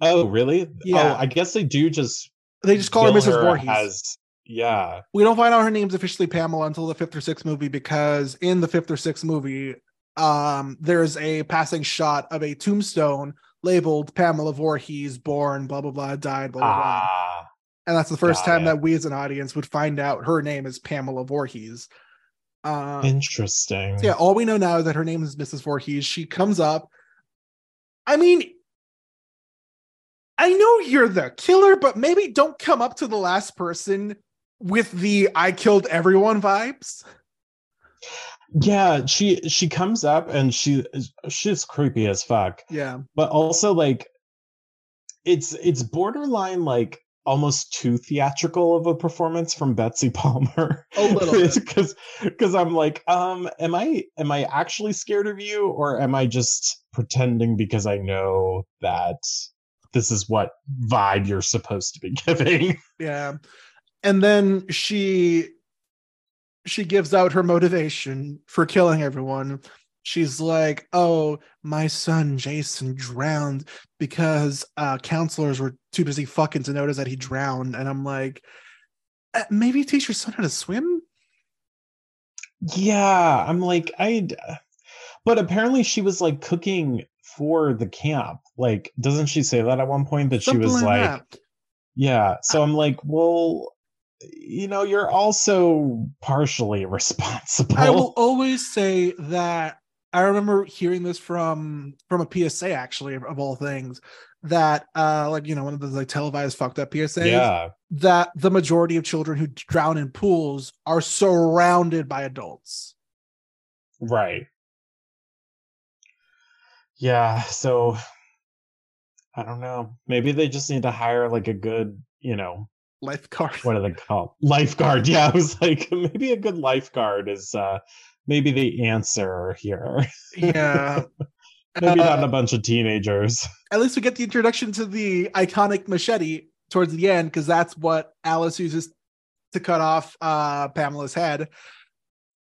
Oh, really? Yeah. Oh, I guess they do just. They just call her Mrs. Voorhees. As, yeah. We don't find out her name's officially Pamela until the fifth or sixth movie because in the fifth or sixth movie, um, there's a passing shot of a tombstone labeled Pamela Voorhees, born, blah blah blah, died, blah blah blah. Ah. And that's the first time it. that we as an audience would find out her name is Pamela Voorhees. Uh, Interesting. so yeah, all we know now is that her name is Mrs. Voorhees. She comes up. I mean, I know you're the killer, but maybe don't come up to the last person with the I killed everyone vibes. Yeah, she she comes up and she she's creepy as fuck. Yeah. But also like it's it's borderline like almost too theatrical of a performance from Betsy Palmer. A little bit. *laughs* Because because I'm like, um, am I am I actually scared of you or am I just pretending because I know that this is what vibe you're supposed to be *laughs* giving? Yeah. And then she she gives out her motivation for killing everyone. She's like, "Oh, my son Jason drowned because uh counselors were too busy fucking to notice that he drowned." And I'm like, "Uh, maybe teach your son how to swim? Yeah, I'm like I but apparently she was like cooking for the camp. Like doesn't she say that at one point that she was like that. Yeah, so I'm like, well, you know, you're also partially *laughs* responsible. I will always say that I remember hearing this from from a PSA actually of all things that uh like you know one of those like televised fucked up PSAs Yeah. that the majority of children who drown in pools are surrounded by adults. Right. Yeah, so I don't know. Maybe they just need to hire like a good, you know, Lifeguard. what do they call lifeguard? *laughs* Yeah, I was like, maybe a good lifeguard is uh maybe the answer here. Yeah. *laughs* maybe not Uh, a bunch of teenagers. At least we get the introduction to the iconic machete towards the end because that's what Alice uses to cut off uh Pamela's head.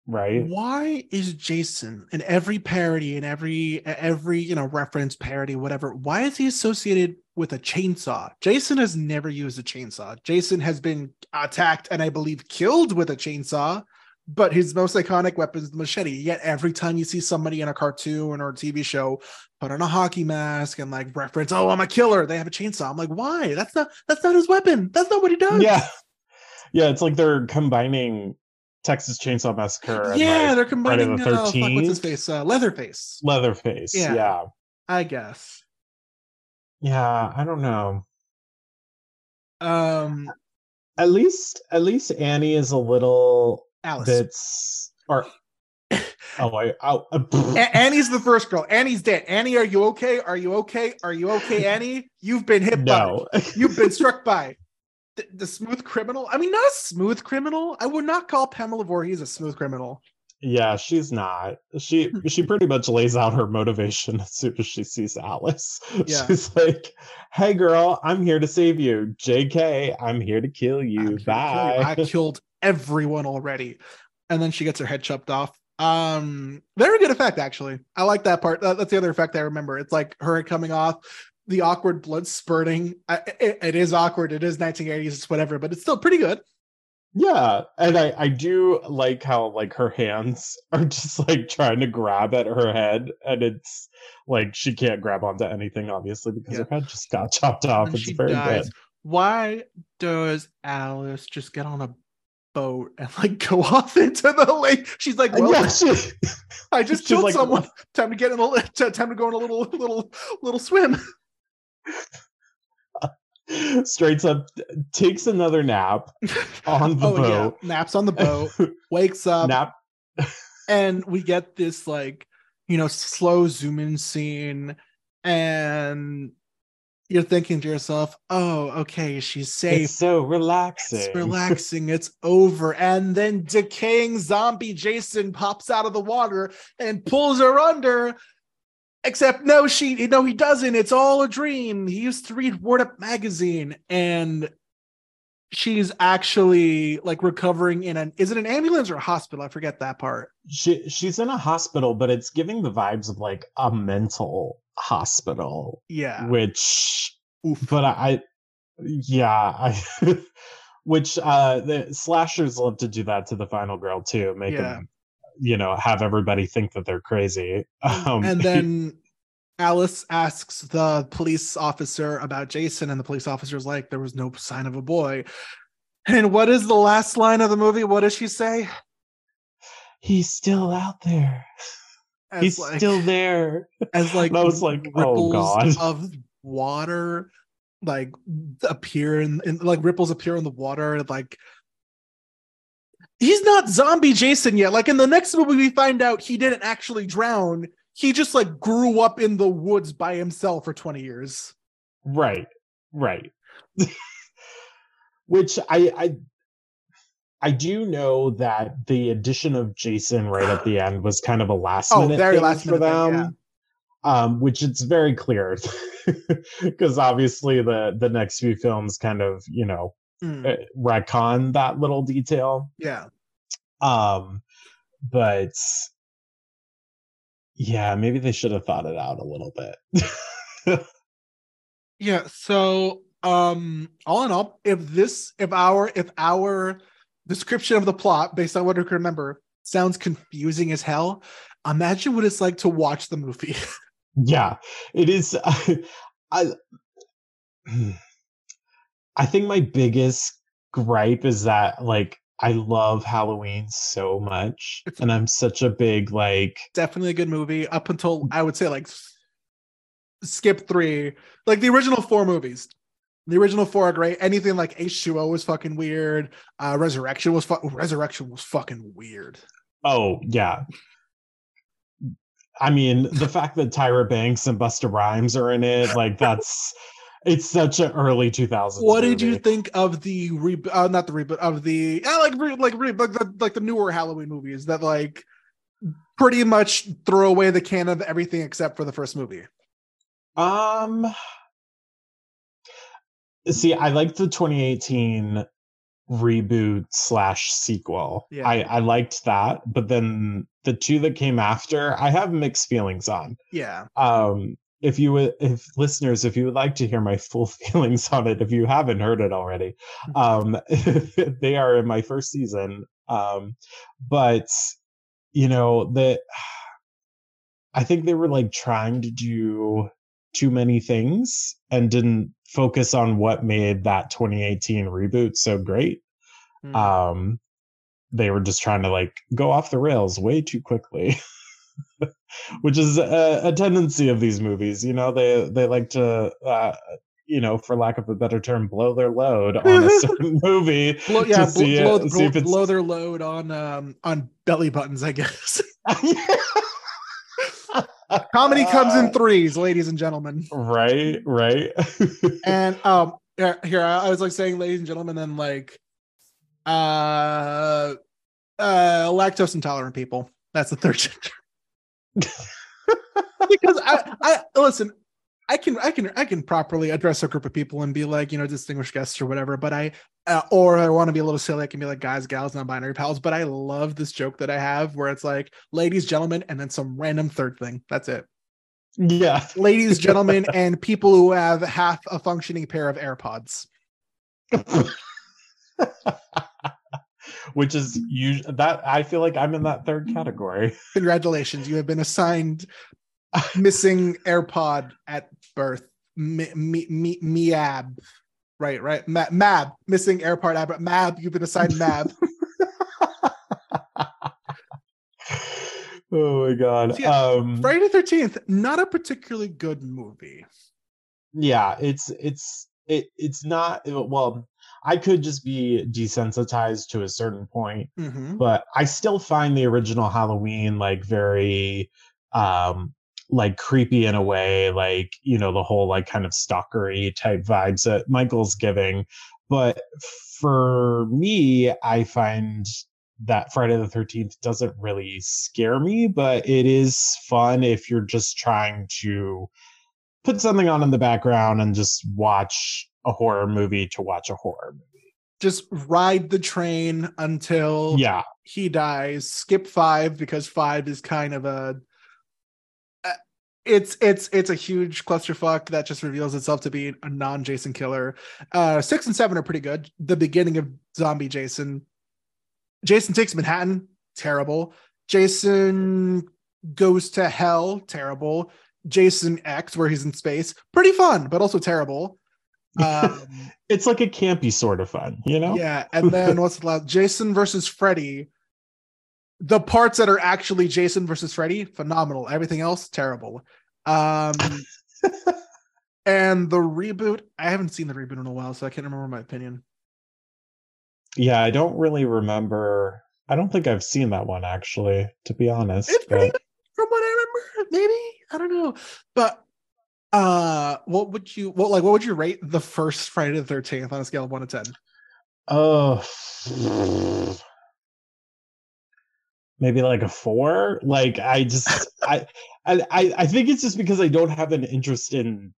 Right. Why is Jason in every parody and every every you know reference parody whatever? Why is he associated with a chainsaw? Jason has never used a chainsaw. Jason has been attacked and I believe killed with a chainsaw, but his most iconic weapon is the machete. Yet every time you see somebody in a cartoon or a TV show put on a hockey mask and like reference, "Oh, I'm a killer," they have a chainsaw. I'm like, why? That's not that's not his weapon. That's not what he does. Yeah. *laughs* Yeah, it's like they're combining Texas Chainsaw Massacre and yeah, like they're combining. the Uh, fuck, what's his face? Uh, Leatherface. Leatherface. Yeah. yeah. I guess. Yeah, I don't know. Um, At least at least Annie is a little Alice. bits or oh I uh, A- Annie's the first girl. Annie's dead. Annie, are you okay? Are you okay? Are you okay, Annie? You've been hit no. by. You've been struck by. the, the smooth criminal. I mean, not a smooth criminal. I would not call Pamela Voorhees a smooth criminal. Yeah, she's not. She *laughs* she pretty much lays out her motivation as soon as she sees Alice. Yeah. She's like, "Hey, girl, I'm here to save you. Jk, I'm here to kill you. I'm here to kill you. Bye." I killed everyone already. And then she gets her head chopped off. Um, very good effect, actually. I like that part. That- that's the other effect I remember. It's like her coming off, the awkward blood spurting. I, it- it is awkward. It is 1980s. It's whatever, but it's still pretty good. Yeah, and I I do like how like her hands *laughs* are just like trying to grab at her head, and it's like she can't grab onto anything obviously because Yeah. her head just got chopped off. And It's very dies. good. Why does Alice just get on a boat and like go *laughs* off into the lake? She's like, uh, well, yeah, she, *laughs* I just *laughs* killed like, someone. Time to get in a time to go on a little little little swim. straight up takes another nap on the oh boat. yeah, naps on the boat, wakes up, Nap. and we get this like you know slow zoom in scene, and you're thinking to yourself, "Oh, okay, she's safe." It's so relaxing. It's *laughs* relaxing. It's over. And then decaying zombie Jason pops out of the water and pulls her under. Except no, she no, he doesn't. It's all a dream. He used to read Word Up magazine, and she's actually like recovering in an is it an ambulance or a hospital? I forget that part. She she's in a hospital, but it's giving the vibes of like a mental hospital, Yeah. which but I, I yeah, I *laughs* which uh the slashers love to do that to the final girl too, make Yeah. them you know, have everybody think that they're crazy. Um and then *laughs* Alice asks the police officer about Jason, and the police officer's like, there was no sign of a boy. And what is the last line of the movie? What does she say? he's still out there. As he's like, still there. as like And I was like, oh, ripples God. of water like appear in, in like ripples appear in the water like he's not zombie Jason yet. Like in the next movie, we find out he didn't actually drown. He just like grew up in the woods by himself for 20 years. Right. Right. *laughs* Which I I I do know that the addition of Jason right at the end was kind of a last Oh, minute very thing last for minute thing, them. Um, which it's very clear *laughs* because obviously the the next few films kind of you know Mm, uh, retcon that little detail. yeah. Um, but yeah, maybe they should have thought it out a little bit. *laughs* Yeah. So, um, all in all, if this, if our, if our description of the plot based on what I can remember sounds confusing as hell, imagine what it's like to watch the movie. *laughs* yeah it is *laughs* i i think my biggest gripe is that like i love halloween so much and i'm such a big like Definitely a good movie up until I would say like skip three, like the original four movies. The original four are great. Anything like H2O was fucking weird. Uh, Resurrection was fu- Resurrection was fucking weird. oh yeah i mean the fact that tyra banks and busta rhymes are in it like that's it's such an early 2000s What did you think of the re? Uh, not the reboot of the uh, like re, like re, like the like the newer Halloween movies that like pretty much throw away the can of everything except for the first movie. Um see, I like the 2018 reboot slash sequel. Yeah. I, I liked that, but then the two that came after, I have mixed feelings on. Yeah, Um if you would if listeners, if you would like to hear my full *laughs* feelings on it, if you haven't heard it already, um *laughs* they are in my first season. Um but you know, the I think they were like trying to do too many things and didn't focus on what made that 2018 reboot so great. Mm. Um, they were just trying to like go off the rails way too quickly, *laughs* *laughs* which is a, a tendency of these movies. You know, they they like to, uh, you know, for lack of a better term, blow their load *laughs* on a certain movie. blow, yeah, see blow, it- blow, see if blow, their load on um on belly buttons, I guess. *laughs* Comedy comes in threes, ladies and gentlemen. right, right. And um, here, I was like saying, ladies and gentlemen, then like, uh, uh, lactose intolerant people. That's the third gender. Because I, I listen. I can, I can, I can properly address a group of people and be like, you know, distinguished guests or whatever. But I, uh, or I want to be a little silly. I can be like guys, gals, non-binary pals. But I love this joke that I have where it's like, ladies, gentlemen, and then some random third thing. That's it. Yeah. Ladies, *laughs* gentlemen, and people who have half a functioning pair of AirPods. *laughs* Which is you that I feel like I'm in that third category. *laughs* Congratulations, you have been assigned missing AirPod at birth. Mi- mi- mi- Miab. Right, right. Ma- Mab, missing AirPod at Mab, you've been assigned Mab. *laughs* oh my god. So, yeah, um Friday the 13th, not a particularly good movie. yeah it's it's it it's not well i could just be desensitized to a certain point Mhm. but i still find the original halloween like very um like creepy in a way like you know the whole like kind of stalkery type vibes that michael's giving but for me i find that friday the 13th doesn't really scare me but it is fun if you're just trying to put something on in the background and just watch a horror movie to watch a horror movie Just ride the train until yeah he dies. Skip five because five is kind of a. uh, It's it's it's a huge clusterfuck that just reveals itself to be a non-Jason killer. Uh, six and seven are pretty good. The beginning of Zombie Jason, Jason takes Manhattan, terrible. Jason goes to hell, terrible. Jason X, where he's in space, pretty fun, but also terrible. Um, *laughs* it's like a campy sort of fun you know yeah, and then *laughs* what's the last? Jason versus Freddy. The parts that are actually Jason versus Freddy, phenomenal. Everything else, terrible. Um, *laughs* and the reboot, I haven't seen the reboot in a while, so I can't remember my opinion. yeah i don't really remember i don't think i've seen that one actually to be honest It's pretty but- good from what I remember. Maybe I don't know, but uh, what would you what like what would you rate the first Friday the Thirteenth on a scale of one to ten? Oh, maybe like a four. Like I just, I, I, I I think it's just because I don't have an interest in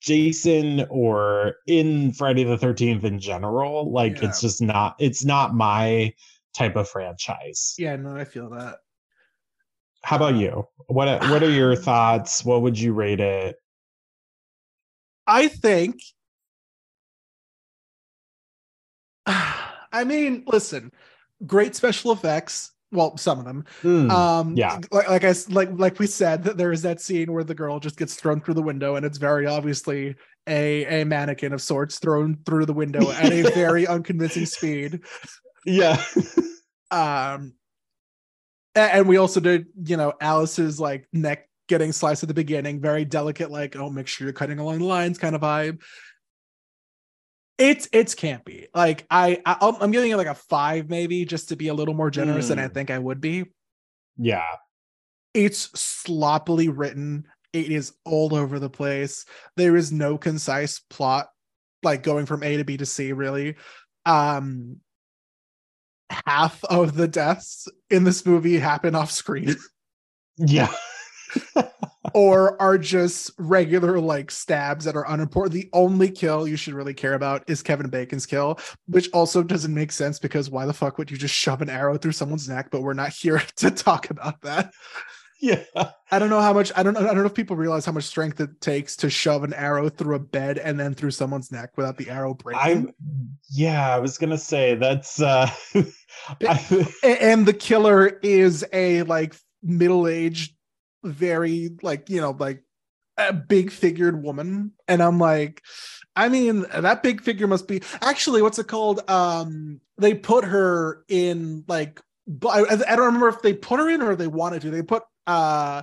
Jason or in Friday the Thirteenth in general. Like it's just not, it's not my type of franchise. Yeah, no, I feel that. How about you? What are- What are your *sighs* thoughts? What would you rate it? I think. *sighs* I mean, listen, great special effects. Well, some of them. Hmm, Um, yeah. like like I like like we said, that there is that scene where the girl just gets thrown through the window, and it's very obviously a a mannequin of sorts thrown through the window at a *laughs* very unconvincing speed. yeah. Um, and we also did, you know, Alice's like neck getting sliced at the beginning, very delicate, like oh, make sure you're cutting along the lines kind of vibe. It's it's campy. Like I, I I'm- I'm giving it like a five maybe, just to be a little more generous than I Mm. think I would be. yeah. it's sloppily written it is all over the place there is no concise plot like going from a to b to c really um half of the deaths in this movie happen off screen Yeah. or are just regular like stabs that are unimportant. The only kill you should really care about is kevin bacon's kill which also doesn't make sense because why the fuck would you just shove an arrow through someone's neck? But we're not here *laughs* to talk about that Yeah. I don't know how much I don't know I don't know if people realize how much strength it takes to shove an arrow through a bed and then through someone's neck without the arrow breaking. I'm yeah, I was gonna say that's uh *laughs* I- and the killer is a like middle-aged, very like you know like a big figured woman, and I'm like, I mean that big figure must be actually what's it called? Um, they put her in like I, I don't remember if they put her in or they wanted to. They put uh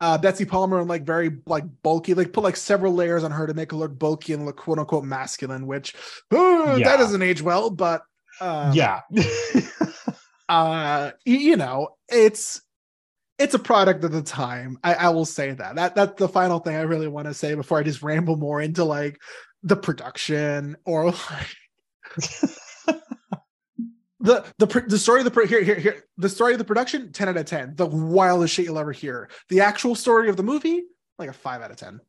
uh Betsy Palmer and like very like bulky, like put like several layers on her to make her look bulky and look quote unquote masculine, which uh, Yeah. that doesn't age well, but um, yeah. *laughs* uh you know it's it's a product of the time. I, I will say that. That that's the final thing I really want to say before I just ramble more into like the production or like *laughs* the the the story of the here here here the story of the production 10 out of 10 the wildest shit you'll ever hear the actual story of the movie like a 5 out of 10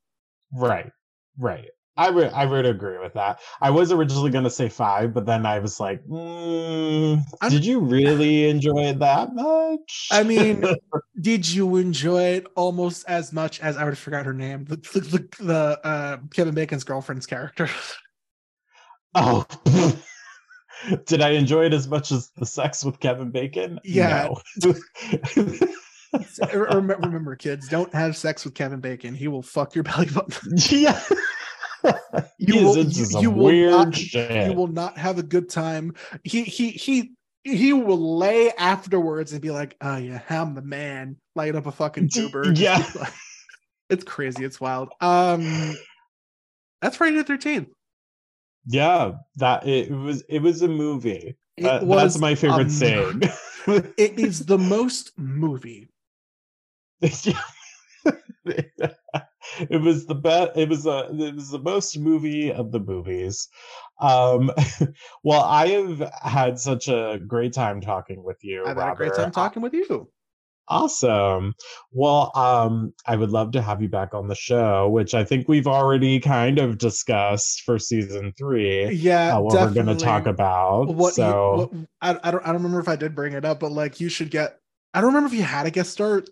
Right, right. I would I would agree with that. I was originally going to say five, but then I was like, mm, did you really enjoy it that much? I mean, *laughs* did you enjoy it almost as much as I would have forgot her name the the, the, the uh, Kevin Bacon's girlfriend's character *laughs* oh, *laughs* *laughs* did I enjoy it as much as the sex with Kevin Bacon? Yeah. No. *laughs* Rem- remember kids don't have sex with Kevin Bacon he will fuck your belly button *laughs* yeah. You he will- you- you will not- shit. you will not have a good time. He he he he will lay afterwards and be like, "Oh yeah, I'm the man." Light up a fucking tuber. Yeah. it's crazy. It's wild. Um, that's Friday the Thirteenth. Yeah, that it was it was a movie. It That- was that's my favorite saying. *laughs* It is the most movie. *laughs* it was the best it was a it was the most movie of the movies um *laughs* well i have had such a great time talking with you I've had a great time talking with you. Awesome well um i would love to have you back on the show which i think we've already kind of discussed for season three Yeah, uh, what we're going to talk about What, you- so what I, I don't I don't remember if I did bring it up, but like you should get. I don't remember if you had a guest star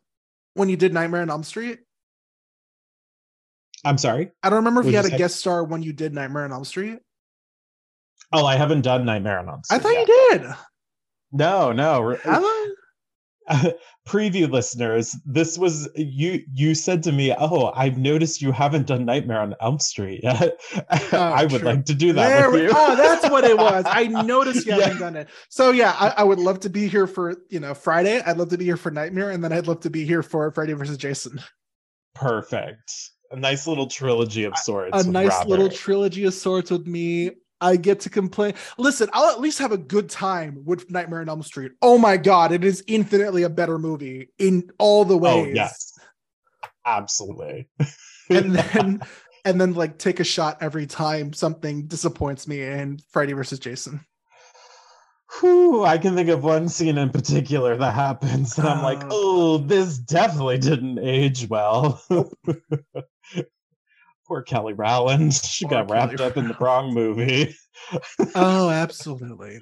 when you did Nightmare on Elm Street. i'm sorry I don't remember if you you had a guest star when you did Nightmare on Elm Street. oh i haven't done nightmare on elm I Street thought yet. you did. no no Have I? *laughs* preview listeners this was you you said to me oh i've noticed you haven't done nightmare on elm street yet *laughs* oh, i would true. like to do that There with we- you oh, that's what it was. I *laughs* noticed you Yeah. haven't done it. So yeah, I, I would love to be here for you know Friday. I'd love to be here for Nightmare, and then I'd love to be here for Freddy versus Jason. perfect a nice little trilogy of sorts A with nice little trilogy of sorts with me. I get to complain. Listen, I'll at least have a good time with Nightmare on Elm Street. Oh my god, it is infinitely a better movie in all the oh, ways. oh yes absolutely *laughs* and then and then like take a shot every time something disappoints me in Freddy versus Jason. Whew, I can think of one scene in particular that happens, and I'm like, Oh. oh, this definitely didn't age well. *laughs* Poor Kelly Rowland. *laughs* She Poor got wrapped Kelly up in the wrong movie. Oh, *laughs* absolutely.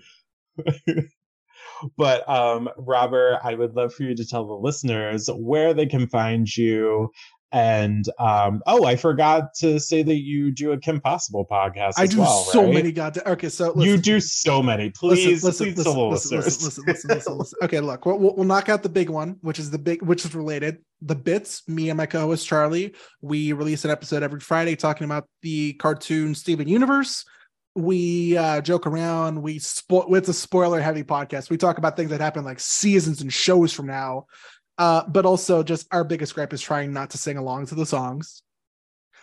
but um robert i would love for you to tell the listeners where they can find you and um oh i forgot to say that you do a kim possible podcast I do well, so right? many goddamn. Okay, so you do so many please listen, please listen, the listen, listen, listen, listen, listen, listen. Okay, look, we'll, we'll we'll knock out the big one, which is the big, which is related. The bits. Me and my co-host Charlie, we release an episode every Friday talking about the cartoon Steven Universe. We uh, joke around. We spoil. It's a spoiler-heavy podcast. We talk about things that happen like seasons and shows from now. Uh, but also, just our biggest gripe is trying not to sing along to the songs.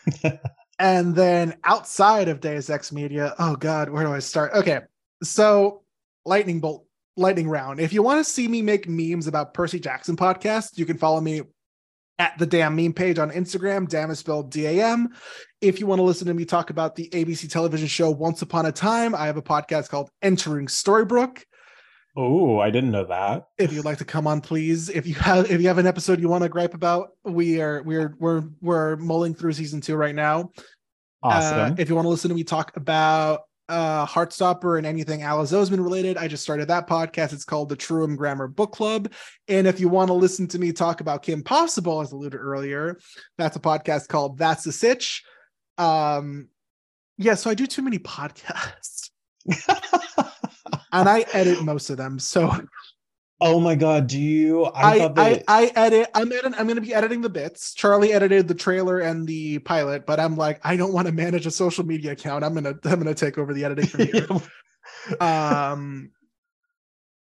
*laughs* and then outside of Deus Ex Media, oh God, where do I start? Okay, so lightning bolt, lightning round. If you want to see me make memes about Percy Jackson podcast, you can follow me at the damn meme page on Instagram. Damn is spelled D-A-M. If you want to listen to me talk about the ABC television show Once Upon a Time, I have a podcast called Entering Storybrooke. Oh i didn't know that If you'd like to come on, please. If you have if you have an episode you want to gripe about, we are we're we're we're mulling through season two right now. awesome Uh, if you want to listen to me talk about uh Heartstopper and anything Alice Oseman related, I just started that podcast. It's called the Truham Grammar Book Club. And if you want to listen to me talk about Kim Possible, as alluded earlier, that's a podcast called That's the Sitch. Um, yeah, so I do too many podcasts *laughs* and I edit most of them. So oh my god do you i, I, thought I, I, edit. I'm edit, I'm going to be editing the bits. Charlie edited the trailer and the pilot, but I'm like, I don't want to manage a social media account. I'm gonna I'm gonna take over the editing from here. *laughs* um,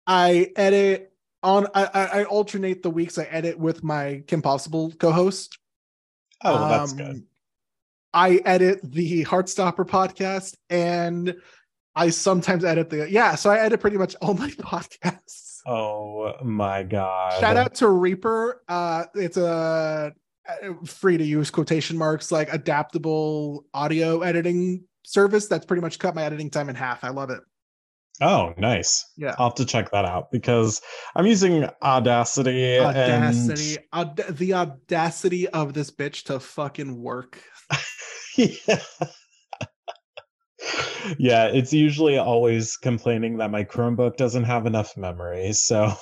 I edit on. I, I I alternate the weeks I edit with my Kim Possible co-host. oh well, that's Um, good I edit the Heartstopper podcast and I sometimes edit the yeah. So I edit pretty much all *laughs* my podcasts. Oh my god! Shout out to Reaper. Uh, it's a uh, free to use quotation marks like adaptable audio editing service that's pretty much cut my editing time in half. I love it. Oh, nice. Yeah. I'll have to check that out because I'm using Audacity. Audacity, aud- the audacity of this bitch to fucking work. Yeah. *laughs* *laughs* yeah, it's usually always complaining that my Chromebook doesn't have enough memory. So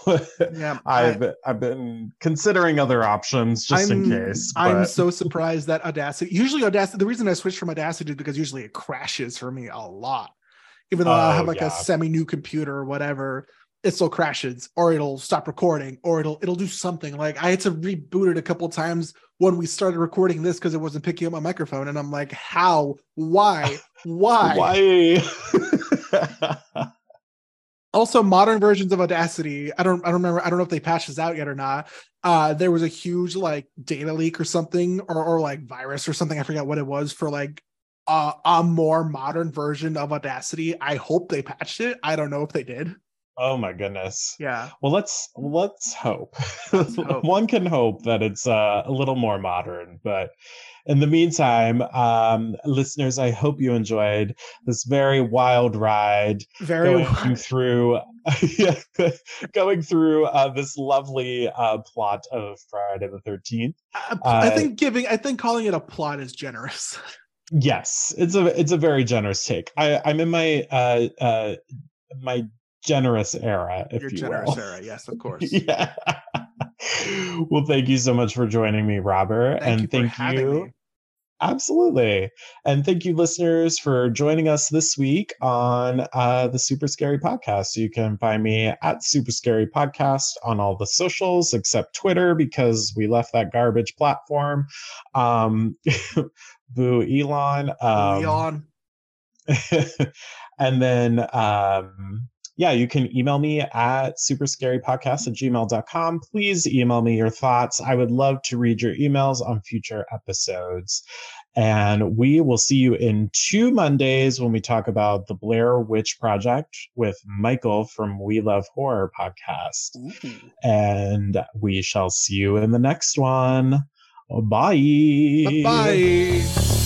Yeah, *laughs* I've I've been considering other options just in case. I'm so surprised that Audacity. Usually, Audacity. The reason I switched from Audacity is because usually it crashes for me a lot. Even though I Oh, have like yeah. a semi-new computer or whatever, it still crashes, or it'll stop recording, or it'll it'll do something. Like I had to reboot it a couple times when we started recording this because it wasn't picking up my microphone, and I'm like, how? Why? Why? *laughs* Why? *laughs* also modern versions of audacity i don't i don't remember i don't know if they patched this out yet or not uh there was a huge like data leak or something or or like virus or something i forgot what it was for like uh, a more modern version of audacity i hope they patched it i don't know if they did oh my goodness. yeah Well, let's let's hope. *laughs* hope. One can hope that it's uh, a little more modern, but in the meantime, um, listeners, I hope you enjoyed this very wild ride very going *laughs* through, *laughs* going through uh, this lovely uh, plot of Friday the Thirteenth. I, I think giving i think calling it a plot is generous Yes, it's a it's a very generous take. I, I'm in my uh, uh, my generous era, if your you generous will. era yes of course *laughs* yeah. well, thank you so much for joining me, Robert. Thank and you thank you. me. Absolutely. And thank you, listeners, for joining us this week on uh, the Super Scary Podcast. You can find me at Super Scary Podcast on all the socials except Twitter because we left that garbage platform. Um, *laughs* boo, Elon. Um, Leon. *laughs* and then um yeah you can email me at superscarypodcast at gmail.com please email me your thoughts. I would love to read your emails on future episodes. And we will see you in two mondays when we talk about the blair witch project with michael from we love horror podcast. And we shall see you in the next one. Bye. Bye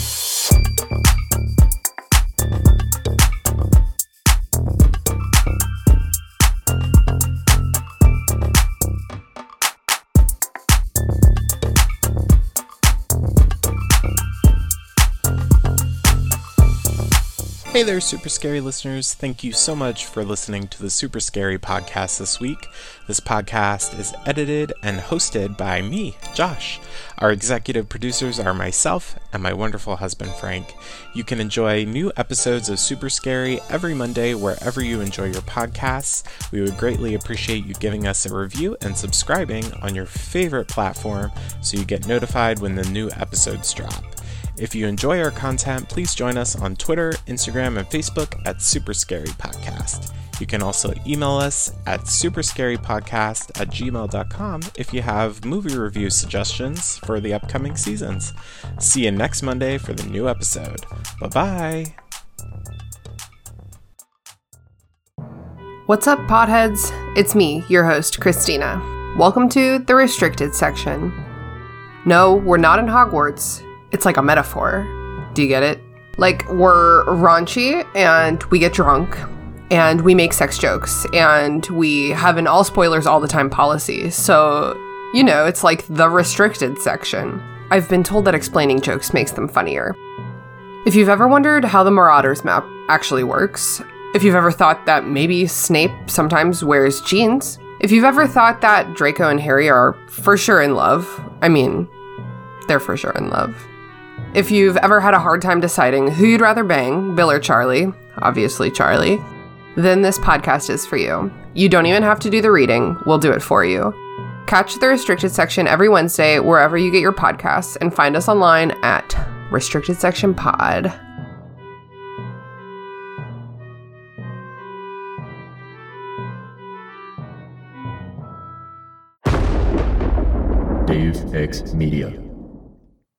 Hey there, Super Scary listeners. Thank you so much for listening to the Super Scary podcast this week. This podcast is edited and hosted by me, Josh. Our executive producers are myself and my wonderful husband, Frank. You can enjoy new episodes of Super Scary every Monday wherever you enjoy your podcasts. We would greatly appreciate you giving us a review and subscribing on your favorite platform so you get notified when the new episodes drop. If you enjoy our content, please join us on Twitter, Instagram, and Facebook at Super Scary Podcast. You can also email us at superscarypodcast at gmail.com if you have movie review suggestions for the upcoming seasons. See you next Monday for the new episode. Bye bye. What's up, potheads? It's me, your host, Christina. Welcome to the restricted section. No, we're not in Hogwarts. It's like a metaphor. Do you get it? Like, we're raunchy and we get drunk and we make sex jokes and we have an all spoilers all the time policy. So, you know, it's like the restricted section. I've been told that explaining jokes makes them funnier. If you've ever wondered how the Marauders map actually works, if you've ever thought that maybe Snape sometimes wears jeans, if you've ever thought that Draco and Harry are for sure in love, I mean, they're for sure in love. If you've ever had a hard time deciding who you'd rather bang, Bill or Charlie, obviously Charlie, then this podcast is for you. You don't even have to do the reading, we'll do it for you. Catch the restricted section every Wednesday wherever you get your podcasts and find us online at Restricted Section Pod. Deus Ex Media.